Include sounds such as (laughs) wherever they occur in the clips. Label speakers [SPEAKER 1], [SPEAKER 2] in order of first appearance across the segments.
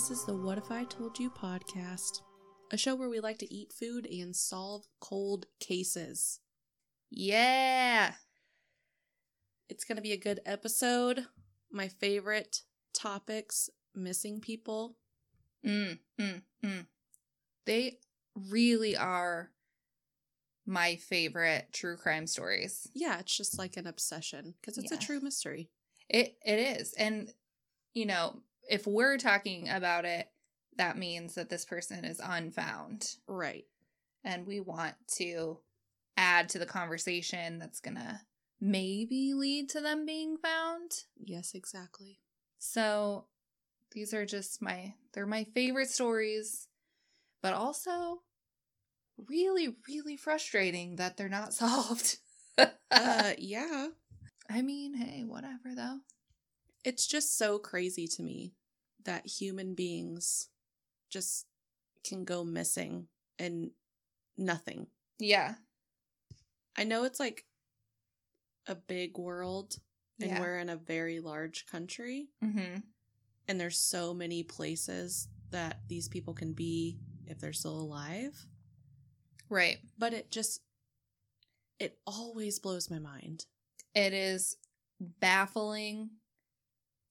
[SPEAKER 1] This is the What If I Told You podcast, a show where we like to eat food and solve cold cases.
[SPEAKER 2] Yeah.
[SPEAKER 1] It's going to be a good episode. My favorite topics missing people.
[SPEAKER 2] Mm, mm, mm. They really are my favorite true crime stories.
[SPEAKER 1] Yeah, it's just like an obsession because it's
[SPEAKER 2] Yeah.
[SPEAKER 1] a true mystery.
[SPEAKER 2] It it is. And you know, if we're talking about it, that means that this person is unfound.
[SPEAKER 1] Right.
[SPEAKER 2] And we want to add to the conversation that's going to maybe lead to them being found.
[SPEAKER 1] Yes, exactly.
[SPEAKER 2] So these are just my they're my favorite stories, but also really really frustrating that they're not (laughs) solved.
[SPEAKER 1] Uh, (laughs) yeah.
[SPEAKER 2] I mean, hey, whatever though.
[SPEAKER 1] It's just so crazy to me that human beings just can go missing and nothing.
[SPEAKER 2] Yeah.
[SPEAKER 1] I know it's like a big world and
[SPEAKER 2] Yeah.
[SPEAKER 1] we're in a very large country
[SPEAKER 2] Mhm.
[SPEAKER 1] and there's so many places that these people can be if they're still alive,
[SPEAKER 2] Right.
[SPEAKER 1] but it just it always blows my mind.
[SPEAKER 2] It is baffling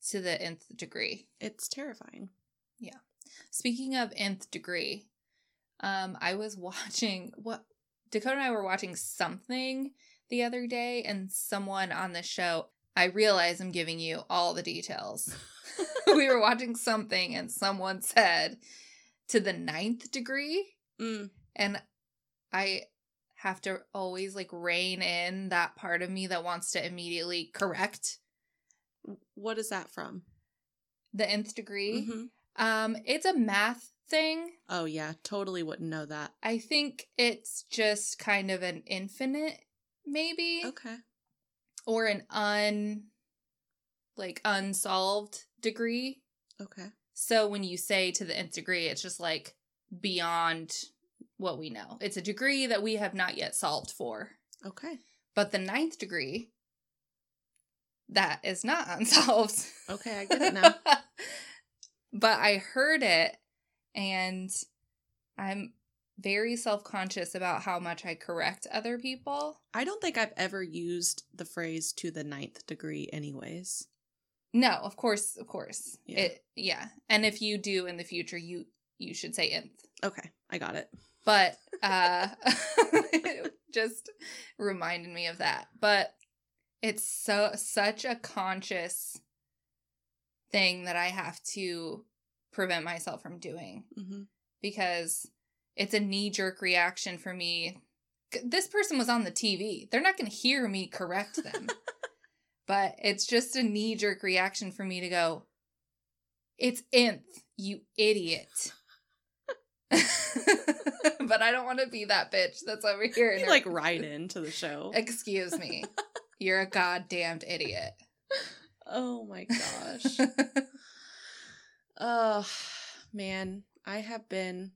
[SPEAKER 2] to the nth degree.
[SPEAKER 1] It's terrifying. Yeah.
[SPEAKER 2] Speaking of nth degree, um, I was (laughs) watching what Dakota and I were watching something the other day, and someone on the show. I realize I'm giving you all the details. (laughs) we were watching something, and someone said to the ninth degree,
[SPEAKER 1] Mm,
[SPEAKER 2] and I have to always like rein in that part of me that wants to immediately correct
[SPEAKER 1] what is that from?
[SPEAKER 2] the nth degree.
[SPEAKER 1] Mhm.
[SPEAKER 2] Um, it's a math thing.
[SPEAKER 1] Oh yeah, totally wouldn't know that.
[SPEAKER 2] I think it's just kind of an infinite, maybe,
[SPEAKER 1] Okay.
[SPEAKER 2] or an un, like unsolved degree.
[SPEAKER 1] Okay.
[SPEAKER 2] So when you say to the nth degree, it's just like beyond what we know. It's a degree that we have not yet solved for.
[SPEAKER 1] Okay.
[SPEAKER 2] But the ninth degree, that is not (laughs) unsolved.
[SPEAKER 1] Okay, I get it now. (laughs)
[SPEAKER 2] but I heard it and I'm very self conscious about how much I correct other people.
[SPEAKER 1] I don't think I've ever used the phrase to the ninth degree, anyways.
[SPEAKER 2] No, of course, of course.
[SPEAKER 1] Yeah.
[SPEAKER 2] It yeah. And if you do in the future, you you should say nth.
[SPEAKER 1] Okay, I got it.
[SPEAKER 2] But uh (laughs) it just reminded me of that. But it's so such a conscious thing that I have to prevent myself from doing
[SPEAKER 1] hmm
[SPEAKER 2] because it's a knee jerk reaction for me. This person was on the TV. They're not going to hear me correct them. (laughs) but it's just a knee jerk reaction for me to go, it's nth, you idiot. (laughs) but I don't want to be that bitch that's over here.
[SPEAKER 1] You like write into the show.
[SPEAKER 2] Excuse me. (laughs) You're a goddamned idiot.
[SPEAKER 1] Oh my gosh. (laughs) Oh man, I have been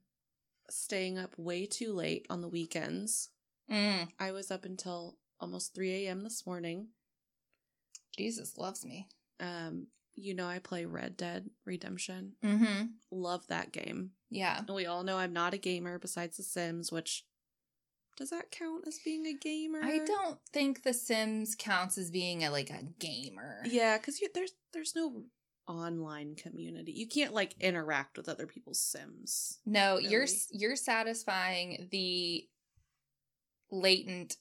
[SPEAKER 1] staying up way too late on the weekends.
[SPEAKER 2] Mm,
[SPEAKER 1] I was up until almost 3 a.m. this morning.
[SPEAKER 2] Jesus loves me.
[SPEAKER 1] Um, you know I play Red Dead Redemption.
[SPEAKER 2] Mm-hmm.
[SPEAKER 1] Love that game.
[SPEAKER 2] Yeah.
[SPEAKER 1] And we all know I'm not a gamer besides The Sims, which does that count as being a gamer?
[SPEAKER 2] I don't think The Sims counts as being a like a gamer.
[SPEAKER 1] Yeah, because there's there's no online community. You can't like interact with other people's Sims.
[SPEAKER 2] No, you're you're satisfying the latent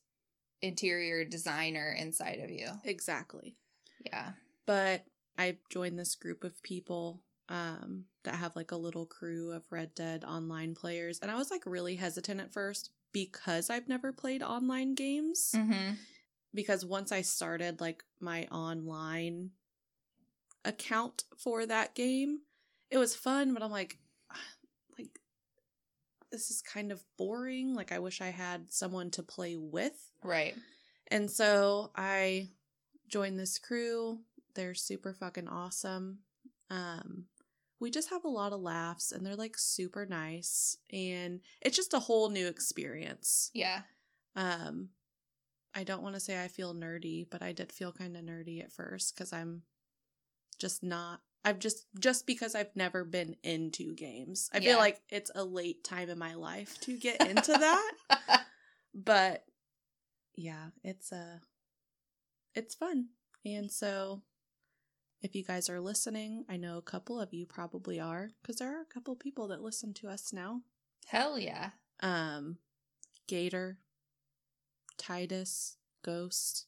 [SPEAKER 2] interior designer inside of you.
[SPEAKER 1] Exactly.
[SPEAKER 2] Yeah.
[SPEAKER 1] But I joined this group of people um that have like a little crew of Red Dead online players, and I was like really hesitant at first because I've never played online games.
[SPEAKER 2] Mm-hmm.
[SPEAKER 1] because once I started like my online account for that game, it was fun, but I'm like (sighs) like this is kind of boring. Like I wish I had someone to play with.
[SPEAKER 2] Right.
[SPEAKER 1] And so I joined this crew. They're super fucking awesome. Um we just have a lot of laughs and they're like super nice and it's just a whole new experience.
[SPEAKER 2] Yeah.
[SPEAKER 1] Um, I don't want to say I feel nerdy, but I did feel kind of nerdy at first because I'm just not I've just just because I've never been into games. I
[SPEAKER 2] Yeah.
[SPEAKER 1] feel like it's a late time in my life to get into that. (laughs) but yeah, it's uh it's fun. And so if you guys are listening, I know a couple of you probably are cuz there are a couple people that listen to us now.
[SPEAKER 2] Hell yeah.
[SPEAKER 1] Um Gator, Titus, Ghost,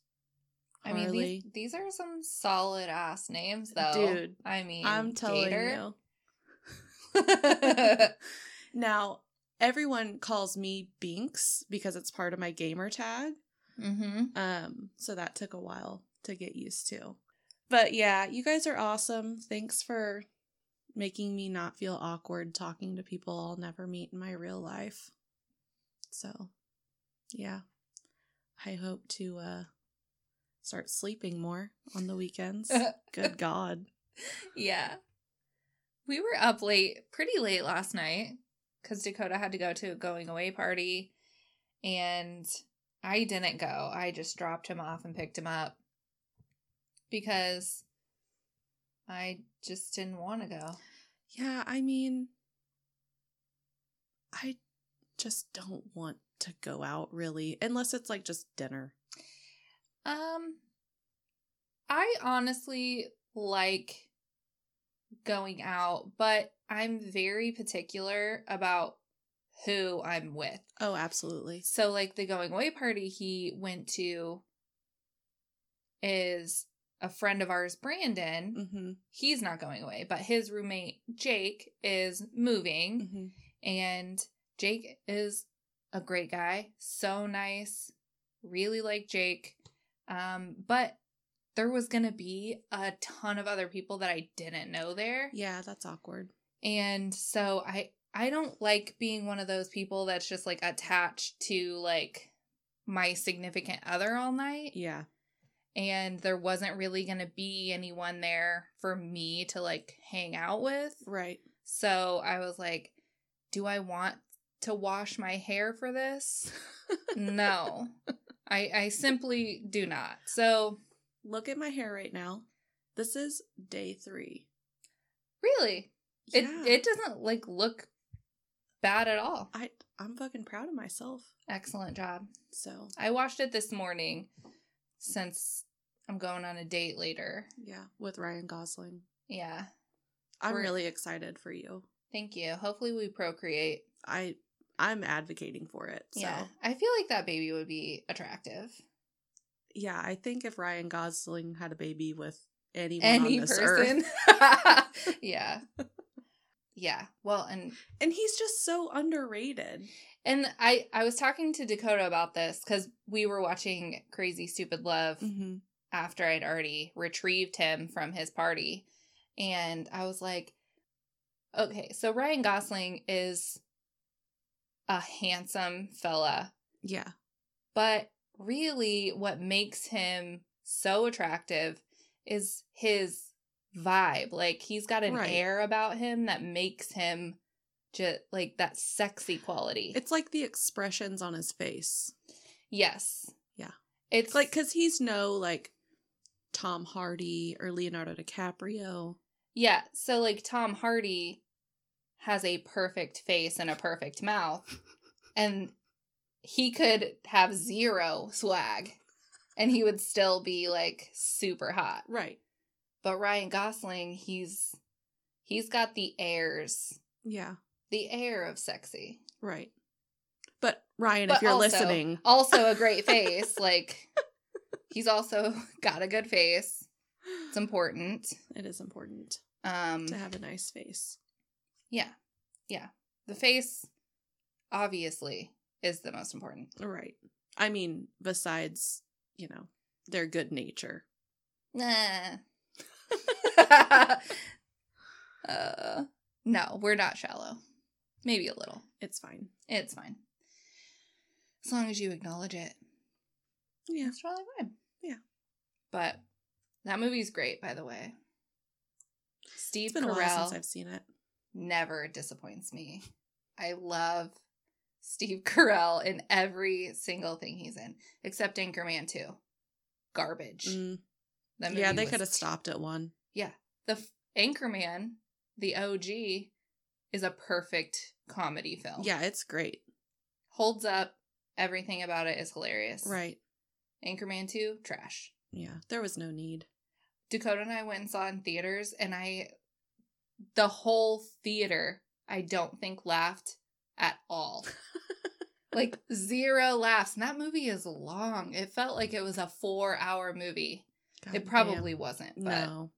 [SPEAKER 2] I mean, these, these are some solid ass names, though.
[SPEAKER 1] Dude,
[SPEAKER 2] I mean,
[SPEAKER 1] I'm telling
[SPEAKER 2] Gator.
[SPEAKER 1] you. (laughs) (laughs) Now, everyone calls me Binks because it's part of my gamer tag.
[SPEAKER 2] mm-hmm.
[SPEAKER 1] Um, so that took a while to get used to. But yeah, you guys are awesome. Thanks for making me not feel awkward talking to people I'll never meet in my real life. So, yeah. I hope to uh start sleeping more on the weekends. (laughs) Good god.
[SPEAKER 2] Yeah. We were up late, pretty late last night because Dakota had to go to a going away party and I didn't go. I just dropped him off and picked him up because I just didn't want to go.
[SPEAKER 1] Yeah, I mean, I just don't want to go out really, unless it's like just dinner.
[SPEAKER 2] Um, I honestly like going out, but I'm very particular about who I'm with.
[SPEAKER 1] Oh, absolutely.
[SPEAKER 2] So, like the going away party he went to is a friend of ours, Brandon.
[SPEAKER 1] Mm-hmm.
[SPEAKER 2] He's not going away, but his roommate, Jake, is moving.
[SPEAKER 1] Mm-hmm.
[SPEAKER 2] And Jake is a great guy, so nice. Really like Jake. Um, but there was gonna be a ton of other people that I didn't know there.
[SPEAKER 1] Yeah, that's awkward.
[SPEAKER 2] And so I I don't like being one of those people that's just like attached to like my significant other all night.
[SPEAKER 1] Yeah.
[SPEAKER 2] And there wasn't really gonna be anyone there for me to like hang out with.
[SPEAKER 1] Right.
[SPEAKER 2] So I was like, do I want to wash my hair for this? (laughs) no. I I simply do not. So
[SPEAKER 1] Look at my hair right now. This is day three.
[SPEAKER 2] really, it
[SPEAKER 1] Yeah.
[SPEAKER 2] it doesn't like look bad at all.
[SPEAKER 1] I I'm fucking proud of myself.
[SPEAKER 2] Excellent job.
[SPEAKER 1] So
[SPEAKER 2] I washed it this morning since I'm going on a date later.
[SPEAKER 1] yeah, with Ryan Gosling.
[SPEAKER 2] Yeah.
[SPEAKER 1] I'm
[SPEAKER 2] We're-
[SPEAKER 1] really excited for you.
[SPEAKER 2] Thank you. Hopefully we procreate.
[SPEAKER 1] I I'm advocating for it. So
[SPEAKER 2] Yeah. I feel like that baby would be attractive.
[SPEAKER 1] yeah, I think if Ryan Gosling had a baby with anyone
[SPEAKER 2] Any
[SPEAKER 1] on this
[SPEAKER 2] person.
[SPEAKER 1] earth, (laughs)
[SPEAKER 2] yeah. (laughs) Yeah. Well, and
[SPEAKER 1] and he's just so underrated.
[SPEAKER 2] And I I was talking to Dakota about this cuz we were watching Crazy Stupid Love
[SPEAKER 1] Mm-hmm.
[SPEAKER 2] after I'd already retrieved him from his party. And I was like, okay, so Ryan Gosling is a handsome fella,
[SPEAKER 1] Yeah.
[SPEAKER 2] but really what makes him so attractive is his vibe. Like he's got an
[SPEAKER 1] Right.
[SPEAKER 2] air about him that makes him just like that sexy quality.
[SPEAKER 1] It's like the expressions on his face.
[SPEAKER 2] yes.
[SPEAKER 1] Yeah.
[SPEAKER 2] It's
[SPEAKER 1] like cuz he's no like Tom Hardy or Leonardo DiCaprio.
[SPEAKER 2] Yeah, so like Tom Hardy has a perfect face and a perfect mouth, and he could have zero swag, and he would still be like super hot.
[SPEAKER 1] Right.
[SPEAKER 2] But Ryan Gosling, he's he's got the airs,
[SPEAKER 1] Yeah.
[SPEAKER 2] The air of sexy.
[SPEAKER 1] Right. But Ryan,
[SPEAKER 2] But
[SPEAKER 1] if you're
[SPEAKER 2] also-
[SPEAKER 1] listening, (laughs)
[SPEAKER 2] Also a great face, like he's also (laughs) got a good face. It's important.
[SPEAKER 1] it is important
[SPEAKER 2] Um
[SPEAKER 1] to have a nice face.
[SPEAKER 2] Yeah. Yeah. The face obviously is the most important.
[SPEAKER 1] Right. I mean, besides, you know, their good nature.
[SPEAKER 2] Nah. (laughs) uh, no, we're not shallow. Maybe a little.
[SPEAKER 1] It's fine.
[SPEAKER 2] It's fine. As long as you acknowledge it,
[SPEAKER 1] Yeah.
[SPEAKER 2] it's totally fine.
[SPEAKER 1] Yeah.
[SPEAKER 2] But that movie's great, by the way. Steve
[SPEAKER 1] It's been a while
[SPEAKER 2] Carell
[SPEAKER 1] since I've seen it.
[SPEAKER 2] never disappoints me. I love Steve (laughs) Carell in every single thing he's in, except Anchorman 2. Garbage.
[SPEAKER 1] Mm. Yeah, they
[SPEAKER 2] was-
[SPEAKER 1] could have stopped at one.
[SPEAKER 2] Yeah. The f- Anchorman, the OG, is a perfect comedy film.
[SPEAKER 1] Yeah, it's great.
[SPEAKER 2] Holds up. Everything about it is hilarious.
[SPEAKER 1] Right.
[SPEAKER 2] Anchorman 2, trash.
[SPEAKER 1] Yeah, there was no need.
[SPEAKER 2] Dakota and I went and saw in theaters, and I, the whole theater, I don't think laughed at all. (laughs) like zero laughs. And that movie is long. It felt like it was a four hour movie.
[SPEAKER 1] God
[SPEAKER 2] it probably wasn't, but
[SPEAKER 1] no.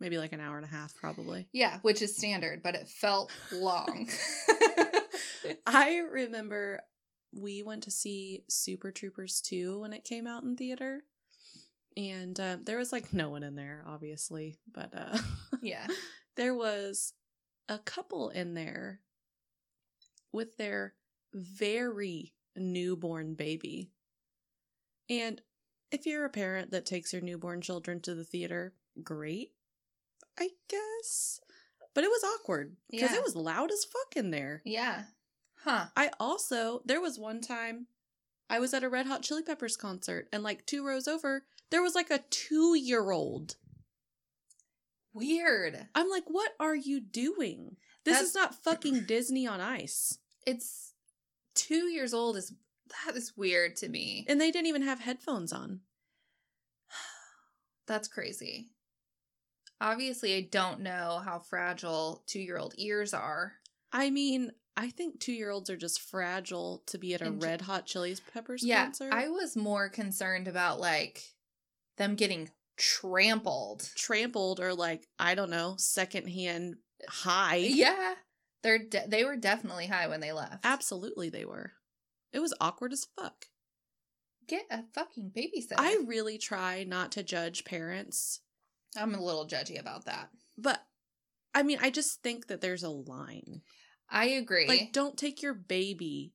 [SPEAKER 1] Maybe like an hour and a half, probably.
[SPEAKER 2] yeah, which is standard, but it felt long. (laughs) (laughs)
[SPEAKER 1] I remember we went to see Super Troopers 2 when it came out in theater. And uh, there was like no one in there, obviously, but uh, (laughs)
[SPEAKER 2] yeah.
[SPEAKER 1] there was a couple in there with their very newborn baby. And if you're a parent that takes your newborn children to the theater, great, I guess. But it was awkward because
[SPEAKER 2] Yeah.
[SPEAKER 1] it was loud as fuck in there.
[SPEAKER 2] Yeah. Huh.
[SPEAKER 1] I also, there was one time I was at a Red Hot Chili Peppers concert and like two rows over, there was like a two year old.
[SPEAKER 2] Weird.
[SPEAKER 1] I'm like, what are you doing? This
[SPEAKER 2] That's-
[SPEAKER 1] is not fucking Disney on ice.
[SPEAKER 2] It's two years old is that is weird to me.
[SPEAKER 1] And they didn't even have headphones on. (sighs)
[SPEAKER 2] That's crazy. Obviously, I don't know how fragile two year old ears are.
[SPEAKER 1] I mean, I think two year olds are just fragile to be at a
[SPEAKER 2] And
[SPEAKER 1] Red Hot Chili Peppers
[SPEAKER 2] Yeah,
[SPEAKER 1] concert.
[SPEAKER 2] I was more concerned about like them getting trampled.
[SPEAKER 1] trampled or like, I don't know, secondhand high.
[SPEAKER 2] Yeah, they're de- they were definitely high when they left.
[SPEAKER 1] Absolutely, they were. It was awkward as fuck.
[SPEAKER 2] Get a fucking babysitter.
[SPEAKER 1] I really try not to judge parents,
[SPEAKER 2] I'm a little judgy about that.
[SPEAKER 1] but I mean, I just think that there's a line.
[SPEAKER 2] I agree.
[SPEAKER 1] Like, don't take your baby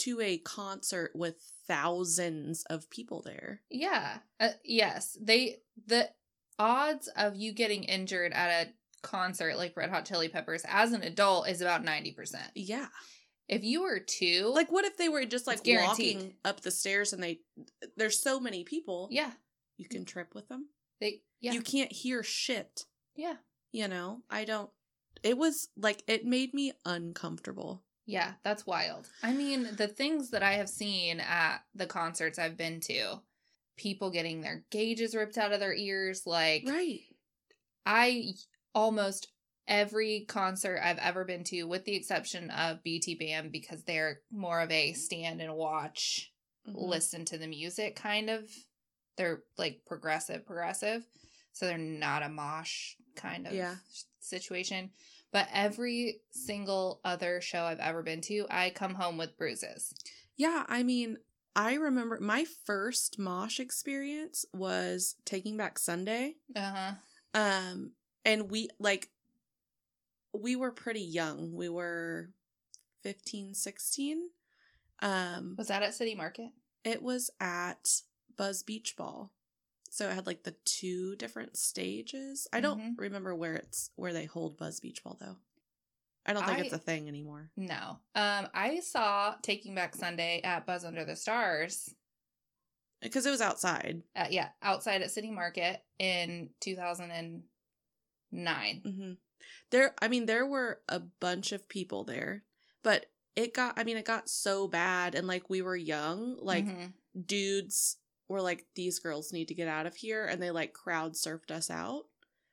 [SPEAKER 1] to a concert with thousands of people there.
[SPEAKER 2] Yeah. Uh, yes. They the odds of you getting injured at a concert like Red Hot Chili Peppers as an adult is about 90%.
[SPEAKER 1] Yeah.
[SPEAKER 2] If you were 2,
[SPEAKER 1] Like, what if they were just like walking up the stairs and they, there's so many people.
[SPEAKER 2] yeah.
[SPEAKER 1] You can trip with them.
[SPEAKER 2] They yeah.
[SPEAKER 1] You can't hear shit.
[SPEAKER 2] yeah.
[SPEAKER 1] You know, I don't, it was like, it made me uncomfortable.
[SPEAKER 2] Yeah, that's wild. I mean, the things that I have seen at the concerts I've been to, people getting their gauges ripped out of their ears like
[SPEAKER 1] Right.
[SPEAKER 2] I almost every concert I've ever been to, with the exception of BTBAM, because they're more of a stand and watch,
[SPEAKER 1] Mhm.
[SPEAKER 2] listen to the music kind of. They're like progressive, progressive. So they're not a mosh kind of
[SPEAKER 1] Yeah.
[SPEAKER 2] situation. But every single other show I've ever been to, I come home with bruises.
[SPEAKER 1] Yeah, I mean, I remember my first mosh experience was Taking Back Sunday.
[SPEAKER 2] Uh huh.
[SPEAKER 1] Um and we like we were pretty young. We were 15, 16. Um
[SPEAKER 2] Was that at City Market?
[SPEAKER 1] it was at Buzz Beach Ball. So it had like the two different stages. I don't
[SPEAKER 2] Mhm.
[SPEAKER 1] remember where it's where they hold Buzz Beach Ball though. I don't think
[SPEAKER 2] I-
[SPEAKER 1] it's a thing anymore.
[SPEAKER 2] No. Um, I saw Taking Back Sunday at Buzz Under the Stars.
[SPEAKER 1] Because it was outside.
[SPEAKER 2] Uh, yeah, outside at City Market in 2009.
[SPEAKER 1] hmm There, I mean, there were a bunch of people there, but it got, I mean, it got so bad, and like we were young, like
[SPEAKER 2] Mhm.
[SPEAKER 1] dudes were like, these girls need to get out of here, and they like crowd surfed us out.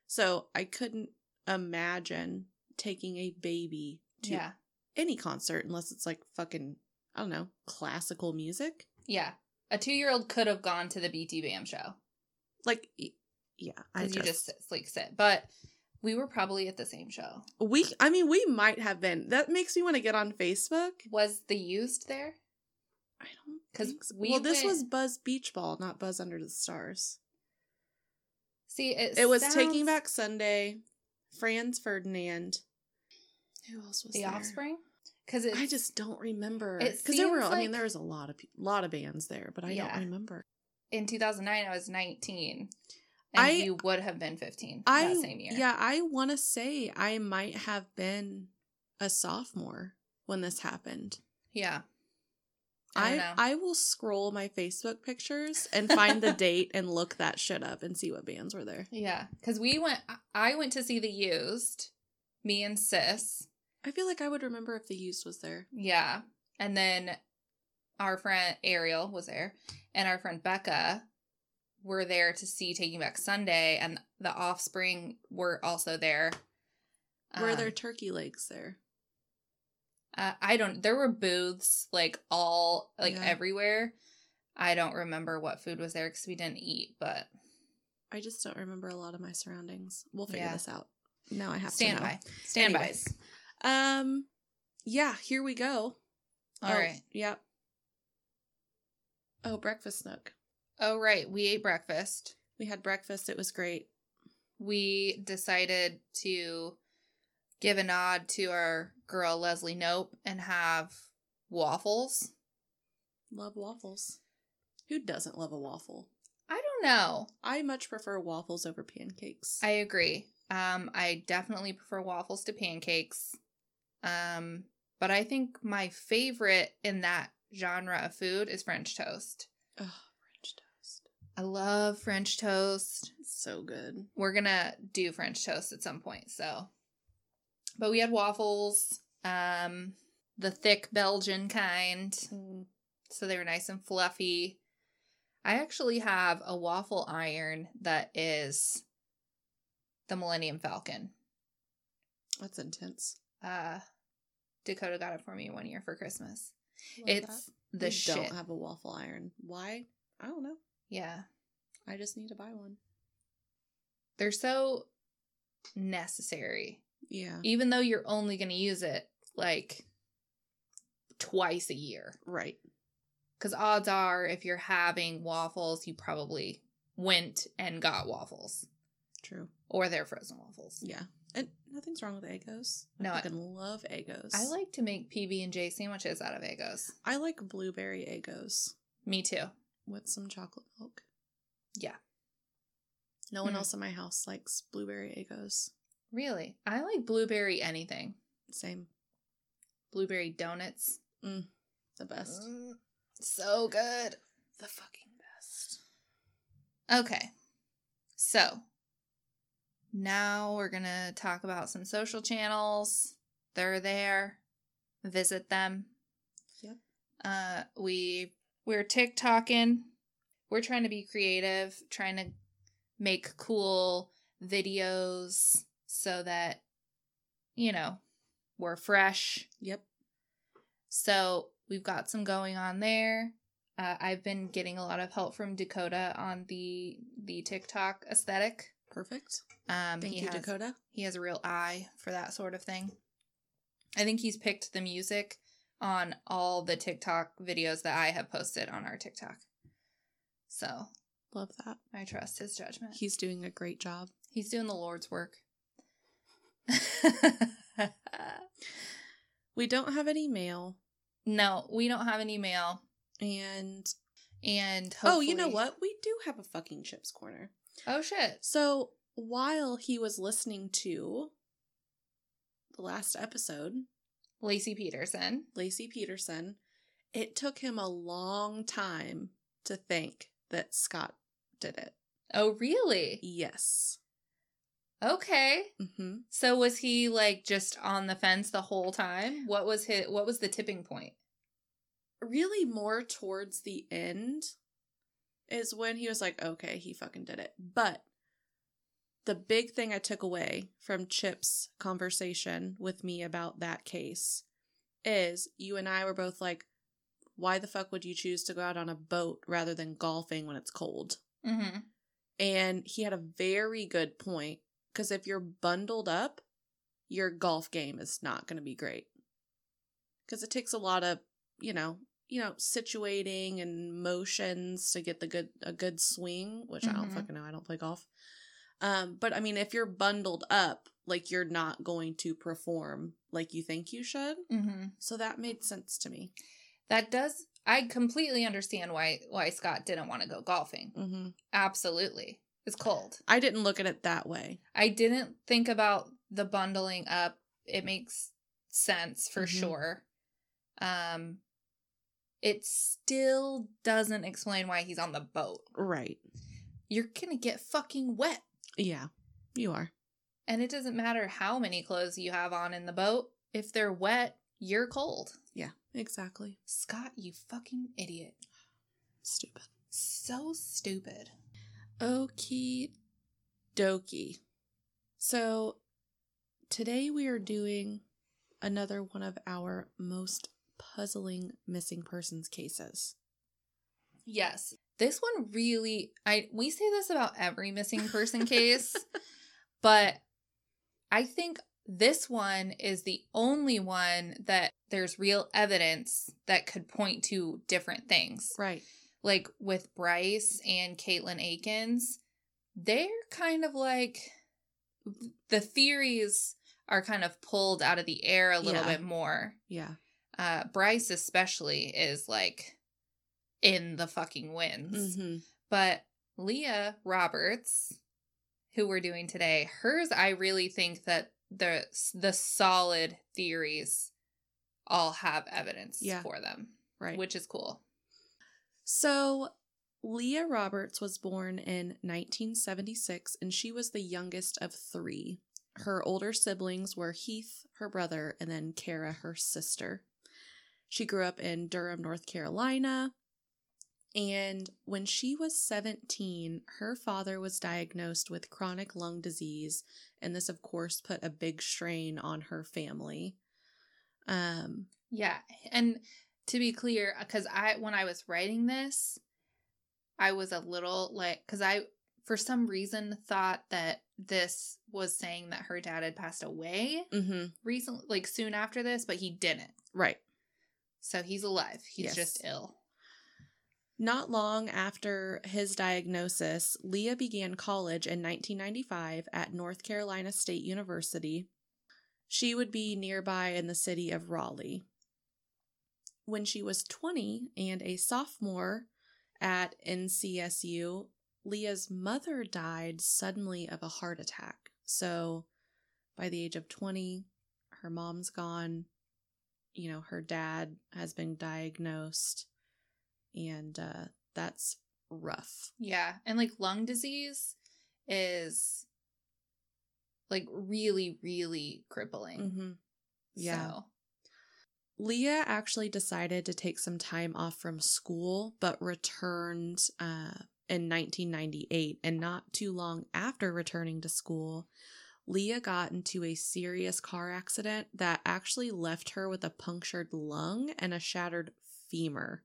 [SPEAKER 1] So I couldn't imagine taking a baby to
[SPEAKER 2] yeah,
[SPEAKER 1] any concert unless it's like fucking, I don't know, classical music.
[SPEAKER 2] yeah. A two year old could have gone to the BTBAM show
[SPEAKER 1] Like, yeah, I just,
[SPEAKER 2] you just like sit, but we were probably at the same show.
[SPEAKER 1] we, I mean, we might have been. That makes me want to get on Facebook.
[SPEAKER 2] Was the used there?
[SPEAKER 1] I don't
[SPEAKER 2] 'Cause we
[SPEAKER 1] well, this was Buzz Beach Ball, not Buzz Under the Stars.
[SPEAKER 2] See, it,
[SPEAKER 1] It was
[SPEAKER 2] sounds-
[SPEAKER 1] Taking Back Sunday, Franz Ferdinand. Who else was
[SPEAKER 2] the
[SPEAKER 1] there?
[SPEAKER 2] Offspring because
[SPEAKER 1] I just don't remember
[SPEAKER 2] it
[SPEAKER 1] because there were.
[SPEAKER 2] seems
[SPEAKER 1] I mean, there was a lot of pe- lot of bands there, but I
[SPEAKER 2] Yeah.
[SPEAKER 1] don't remember.
[SPEAKER 2] in 2009 I was 19, and
[SPEAKER 1] I-
[SPEAKER 2] you would have been 15
[SPEAKER 1] I
[SPEAKER 2] that same year.
[SPEAKER 1] yeah, I want to say I might have been a sophomore when this happened.
[SPEAKER 2] yeah. I
[SPEAKER 1] I. I will scroll my Facebook pictures and find the (laughs) date and look that shit up and see what bands were there.
[SPEAKER 2] Yeah, because we went. I went to see the used. Me and sis.
[SPEAKER 1] I feel like I would remember if the used was there.
[SPEAKER 2] Yeah, and then our friend Ariel was there, and our friend Becca were there to see Taking Back Sunday, and the Offspring were also there.
[SPEAKER 1] Were
[SPEAKER 2] Um,
[SPEAKER 1] there turkey legs there?
[SPEAKER 2] Uh, I don't. There were booths like all like
[SPEAKER 1] Yeah.
[SPEAKER 2] everywhere. I don't remember what food was there because we didn't eat, but
[SPEAKER 1] I just don't remember a lot of my surroundings. We'll figure
[SPEAKER 2] Yeah.
[SPEAKER 1] this out. Now I have
[SPEAKER 2] stand
[SPEAKER 1] to
[SPEAKER 2] by. Stand
[SPEAKER 1] Anyways.
[SPEAKER 2] by.
[SPEAKER 1] Um, yeah, here we go.
[SPEAKER 2] All
[SPEAKER 1] oh,
[SPEAKER 2] right.
[SPEAKER 1] Yep. Oh, breakfast nook.
[SPEAKER 2] Oh right, we ate breakfast.
[SPEAKER 1] We had breakfast. It was great.
[SPEAKER 2] We decided to give a nod to our girl Leslie Knope and have waffles.
[SPEAKER 1] Love waffles. Who doesn't love a waffle?
[SPEAKER 2] I don't know.
[SPEAKER 1] I much prefer waffles over pancakes.
[SPEAKER 2] I agree. Um, I definitely prefer waffles to pancakes. Um, but I think my favorite in that genre of food is French toast.
[SPEAKER 1] oh, French toast.
[SPEAKER 2] I love French toast.
[SPEAKER 1] It's so good.
[SPEAKER 2] We're gonna do French toast at some point, so. But we had waffles, um, the thick Belgian kind,
[SPEAKER 1] Mm.
[SPEAKER 2] so they were nice and fluffy. I actually have a waffle iron that is the Millennium Falcon.
[SPEAKER 1] That's intense.
[SPEAKER 2] Uh, Dakota got it for me one year for Christmas.
[SPEAKER 1] Love
[SPEAKER 2] it's
[SPEAKER 1] that.
[SPEAKER 2] the
[SPEAKER 1] we
[SPEAKER 2] shit.
[SPEAKER 1] don't have a waffle iron. Why? I don't know.
[SPEAKER 2] yeah,
[SPEAKER 1] I just need to buy one.
[SPEAKER 2] they're so necessary.
[SPEAKER 1] Yeah.
[SPEAKER 2] even though you're only going to use it like twice a year.
[SPEAKER 1] Right.
[SPEAKER 2] Because odds are, if you're having waffles, you probably went and got waffles
[SPEAKER 1] True.
[SPEAKER 2] or they're frozen waffles.
[SPEAKER 1] Yeah. And nothing's wrong with Eggos.
[SPEAKER 2] No,
[SPEAKER 1] I fucking love Eggos.
[SPEAKER 2] I like to make PB and J sandwiches out of Eggos.
[SPEAKER 1] I like blueberry Eggos
[SPEAKER 2] Me too.
[SPEAKER 1] with some chocolate milk.
[SPEAKER 2] Yeah.
[SPEAKER 1] No one
[SPEAKER 2] Hmm.
[SPEAKER 1] else in my house likes blueberry Eggos.
[SPEAKER 2] Really, I like blueberry anything.
[SPEAKER 1] Same.
[SPEAKER 2] Blueberry donuts,
[SPEAKER 1] The best.
[SPEAKER 2] Mm, so good.
[SPEAKER 1] The fucking best.
[SPEAKER 2] Okay. So now we're going to talk about some social channels. They're there. Visit them.
[SPEAKER 1] Yep.
[SPEAKER 2] Uh we we're TikToking. We're trying to be creative, trying to make cool videos so that you know, we're fresh.
[SPEAKER 1] Yep.
[SPEAKER 2] So we've got some going on there. Uh, I've been getting a lot of help from Dakota on the the TikTok aesthetic.
[SPEAKER 1] Perfect.
[SPEAKER 2] Um,
[SPEAKER 1] Thank you,
[SPEAKER 2] has,
[SPEAKER 1] Dakota.
[SPEAKER 2] He has a real eye for that sort of thing. I think he's picked the music on all the TikTok videos that I have posted on our TikTok. So
[SPEAKER 1] Love that.
[SPEAKER 2] I trust his judgment.
[SPEAKER 1] He's doing a great job.
[SPEAKER 2] He's doing the Lord's work.
[SPEAKER 1] We don't have any mail.
[SPEAKER 2] no, we don't have any mail.
[SPEAKER 1] And
[SPEAKER 2] And
[SPEAKER 1] oh, you know what? We do have a fucking chips corner.
[SPEAKER 2] Oh shit.
[SPEAKER 1] So while he was listening to the last episode,
[SPEAKER 2] Laci Peterson.
[SPEAKER 1] Laci Peterson, it took him a long time to think that Scott did it.
[SPEAKER 2] Oh really?
[SPEAKER 1] Yes.
[SPEAKER 2] Okay.
[SPEAKER 1] hmm
[SPEAKER 2] So was he like just on the fence the whole time? What was his what was the tipping point?
[SPEAKER 1] Really, more towards the end is when he was like, okay, he fucking did it. But the big thing I took away from Chip's conversation with me about that case is you and I were both like, why the fuck would you choose to go out on a boat rather than golfing when it's cold?
[SPEAKER 2] Mm-hmm.
[SPEAKER 1] And he had a very good point because if you're bundled up, your golf game is not going to be great. Because it takes a lot of, you know, you know, situating and motions to get the good a good swing, which I don't
[SPEAKER 2] Mhm.
[SPEAKER 1] fucking know. I don't play golf. Um, but I mean, if you're bundled up, like you're not going to perform like you think you should.
[SPEAKER 2] Mm-hmm.
[SPEAKER 1] So that made sense to me.
[SPEAKER 2] That does I completely understand why why Scott didn't want to go golfing.
[SPEAKER 1] hmm
[SPEAKER 2] Absolutely. It's cold.
[SPEAKER 1] I didn't look at it that way.
[SPEAKER 2] I didn't think about the bundling up. It makes sense for
[SPEAKER 1] Mhm.
[SPEAKER 2] sure. Um it still doesn't explain why he's on the boat.
[SPEAKER 1] Right.
[SPEAKER 2] You're gonna get fucking wet.
[SPEAKER 1] Yeah, you are.
[SPEAKER 2] And it doesn't matter how many clothes you have on in the boat. If they're wet, you're cold.
[SPEAKER 1] Yeah, exactly.
[SPEAKER 2] Scott, you fucking idiot.
[SPEAKER 1] Stupid.
[SPEAKER 2] So stupid.
[SPEAKER 1] Okie dokie. So today we are doing another one of our most puzzling missing persons cases.
[SPEAKER 2] Yes. This one really I we say this about every missing person (laughs) case, but I think this one is the only one that there's real evidence that could point to different things.
[SPEAKER 1] Right.
[SPEAKER 2] Like with Bryce and Caitlin Akins, they're kind of like the theories are kind of pulled out of the air a little
[SPEAKER 1] Yeah.
[SPEAKER 2] bit more.
[SPEAKER 1] Yeah.
[SPEAKER 2] Uh Bryce especially is like in the fucking winds.
[SPEAKER 1] hmm
[SPEAKER 2] But Leah Roberts, who we're doing today, hers I really think that the the solid theories all have evidence
[SPEAKER 1] Yeah.
[SPEAKER 2] for them,
[SPEAKER 1] Right.
[SPEAKER 2] which is cool.
[SPEAKER 1] So, Leah Roberts was born in 1976 and she was the youngest of three. Her older siblings were Heath, her brother, and then Kara, her sister. She grew up in Durham, North Carolina. And when she was 17, her father was diagnosed with chronic lung disease. And this, of course, put a big strain on her family. Um,
[SPEAKER 2] Yeah, and to be clear, because I when I was writing this, I was a little like because I for some reason thought that this was saying that her dad had passed away
[SPEAKER 1] mhm,
[SPEAKER 2] recently, like soon after this, but he didn't.
[SPEAKER 1] right.
[SPEAKER 2] So he's alive. He's
[SPEAKER 1] Yes.
[SPEAKER 2] just ill.
[SPEAKER 1] Not long after his diagnosis, Leah began college in 1995 at North Carolina State University. She would be nearby in the city of Raleigh. When she was 20 and a sophomore at NCSU, Leah's mother died suddenly of a heart attack. So by the age of 20, her mom's gone. You know, her dad has been diagnosed and uh, that's rough.
[SPEAKER 2] Yeah, and like lung disease is like really, really crippling.
[SPEAKER 1] Mm-hmm. Yeah.
[SPEAKER 2] So,
[SPEAKER 1] Leah actually decided to take some time off from school, but returned uh, in 1998. And not too long after returning to school, Leah got into a serious car accident that actually left her with a punctured lung and a shattered femur.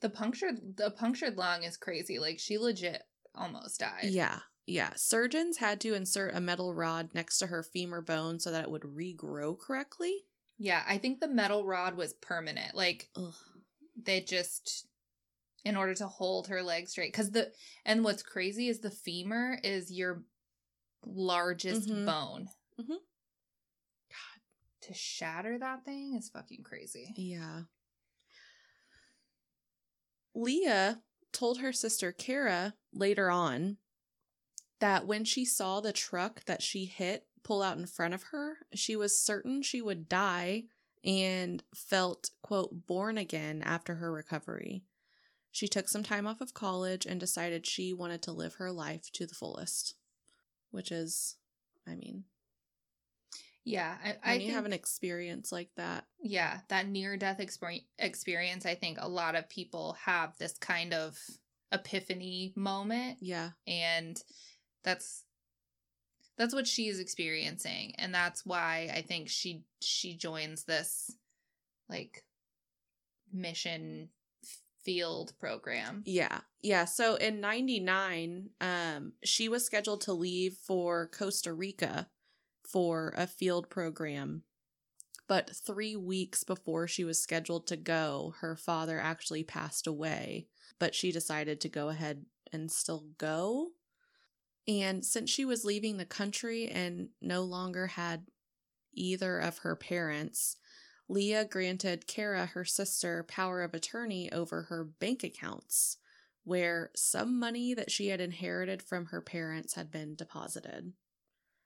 [SPEAKER 2] the punctured the punctured lung is crazy. Like she legit almost died.
[SPEAKER 1] Yeah, yeah. Surgeons had to insert a metal rod next to her femur bone so that it would regrow correctly.
[SPEAKER 2] Yeah, I think the metal rod was permanent. Like
[SPEAKER 1] Ugh.
[SPEAKER 2] they just in order to hold her leg straight cuz the and what's crazy is the femur is your largest
[SPEAKER 1] Mhm.
[SPEAKER 2] bone.
[SPEAKER 1] Mhm.
[SPEAKER 2] God, to shatter that thing is fucking crazy.
[SPEAKER 1] Yeah. Leah told her sister Kara later on that when she saw the truck that she hit pull out in front of her, she was certain she would die and felt, quote, born again after her recovery. She took some time off of college and decided she wanted to live her life to the fullest, which is, I mean,
[SPEAKER 2] Yeah, I,
[SPEAKER 1] when you
[SPEAKER 2] think,
[SPEAKER 1] have an experience like that,
[SPEAKER 2] yeah, that near death exper- experience, I think a lot of people have this kind of epiphany moment.
[SPEAKER 1] Yeah,
[SPEAKER 2] and that's that's what she's experiencing and that's why I think she she joins this like mission field program.
[SPEAKER 1] Yeah. Yeah. So in 99, um, she was scheduled to leave for Costa Rica for a field program. But three weeks before she was scheduled to go, her father actually passed away. But she decided to go ahead and still go. And since she was leaving the country and no longer had either of her parents, Leah granted Kara, her sister, power of attorney over her bank accounts, where some money that she had inherited from her parents had been deposited.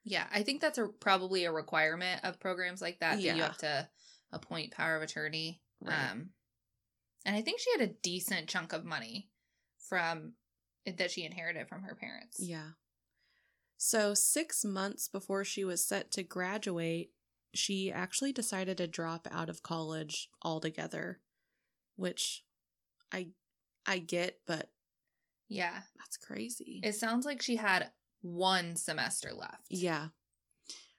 [SPEAKER 2] Yeah, I think that's a probably a requirement of programs like that that you have to appoint power of attorney.
[SPEAKER 1] Right.
[SPEAKER 2] Um And I think she had a decent chunk of money from that she inherited from her parents.
[SPEAKER 1] Yeah. So, six months before she was set to graduate, she actually decided to drop out of college altogether, which I I get, but
[SPEAKER 2] Yeah.
[SPEAKER 1] that's crazy.
[SPEAKER 2] It sounds like she had one semester left.
[SPEAKER 1] yeah.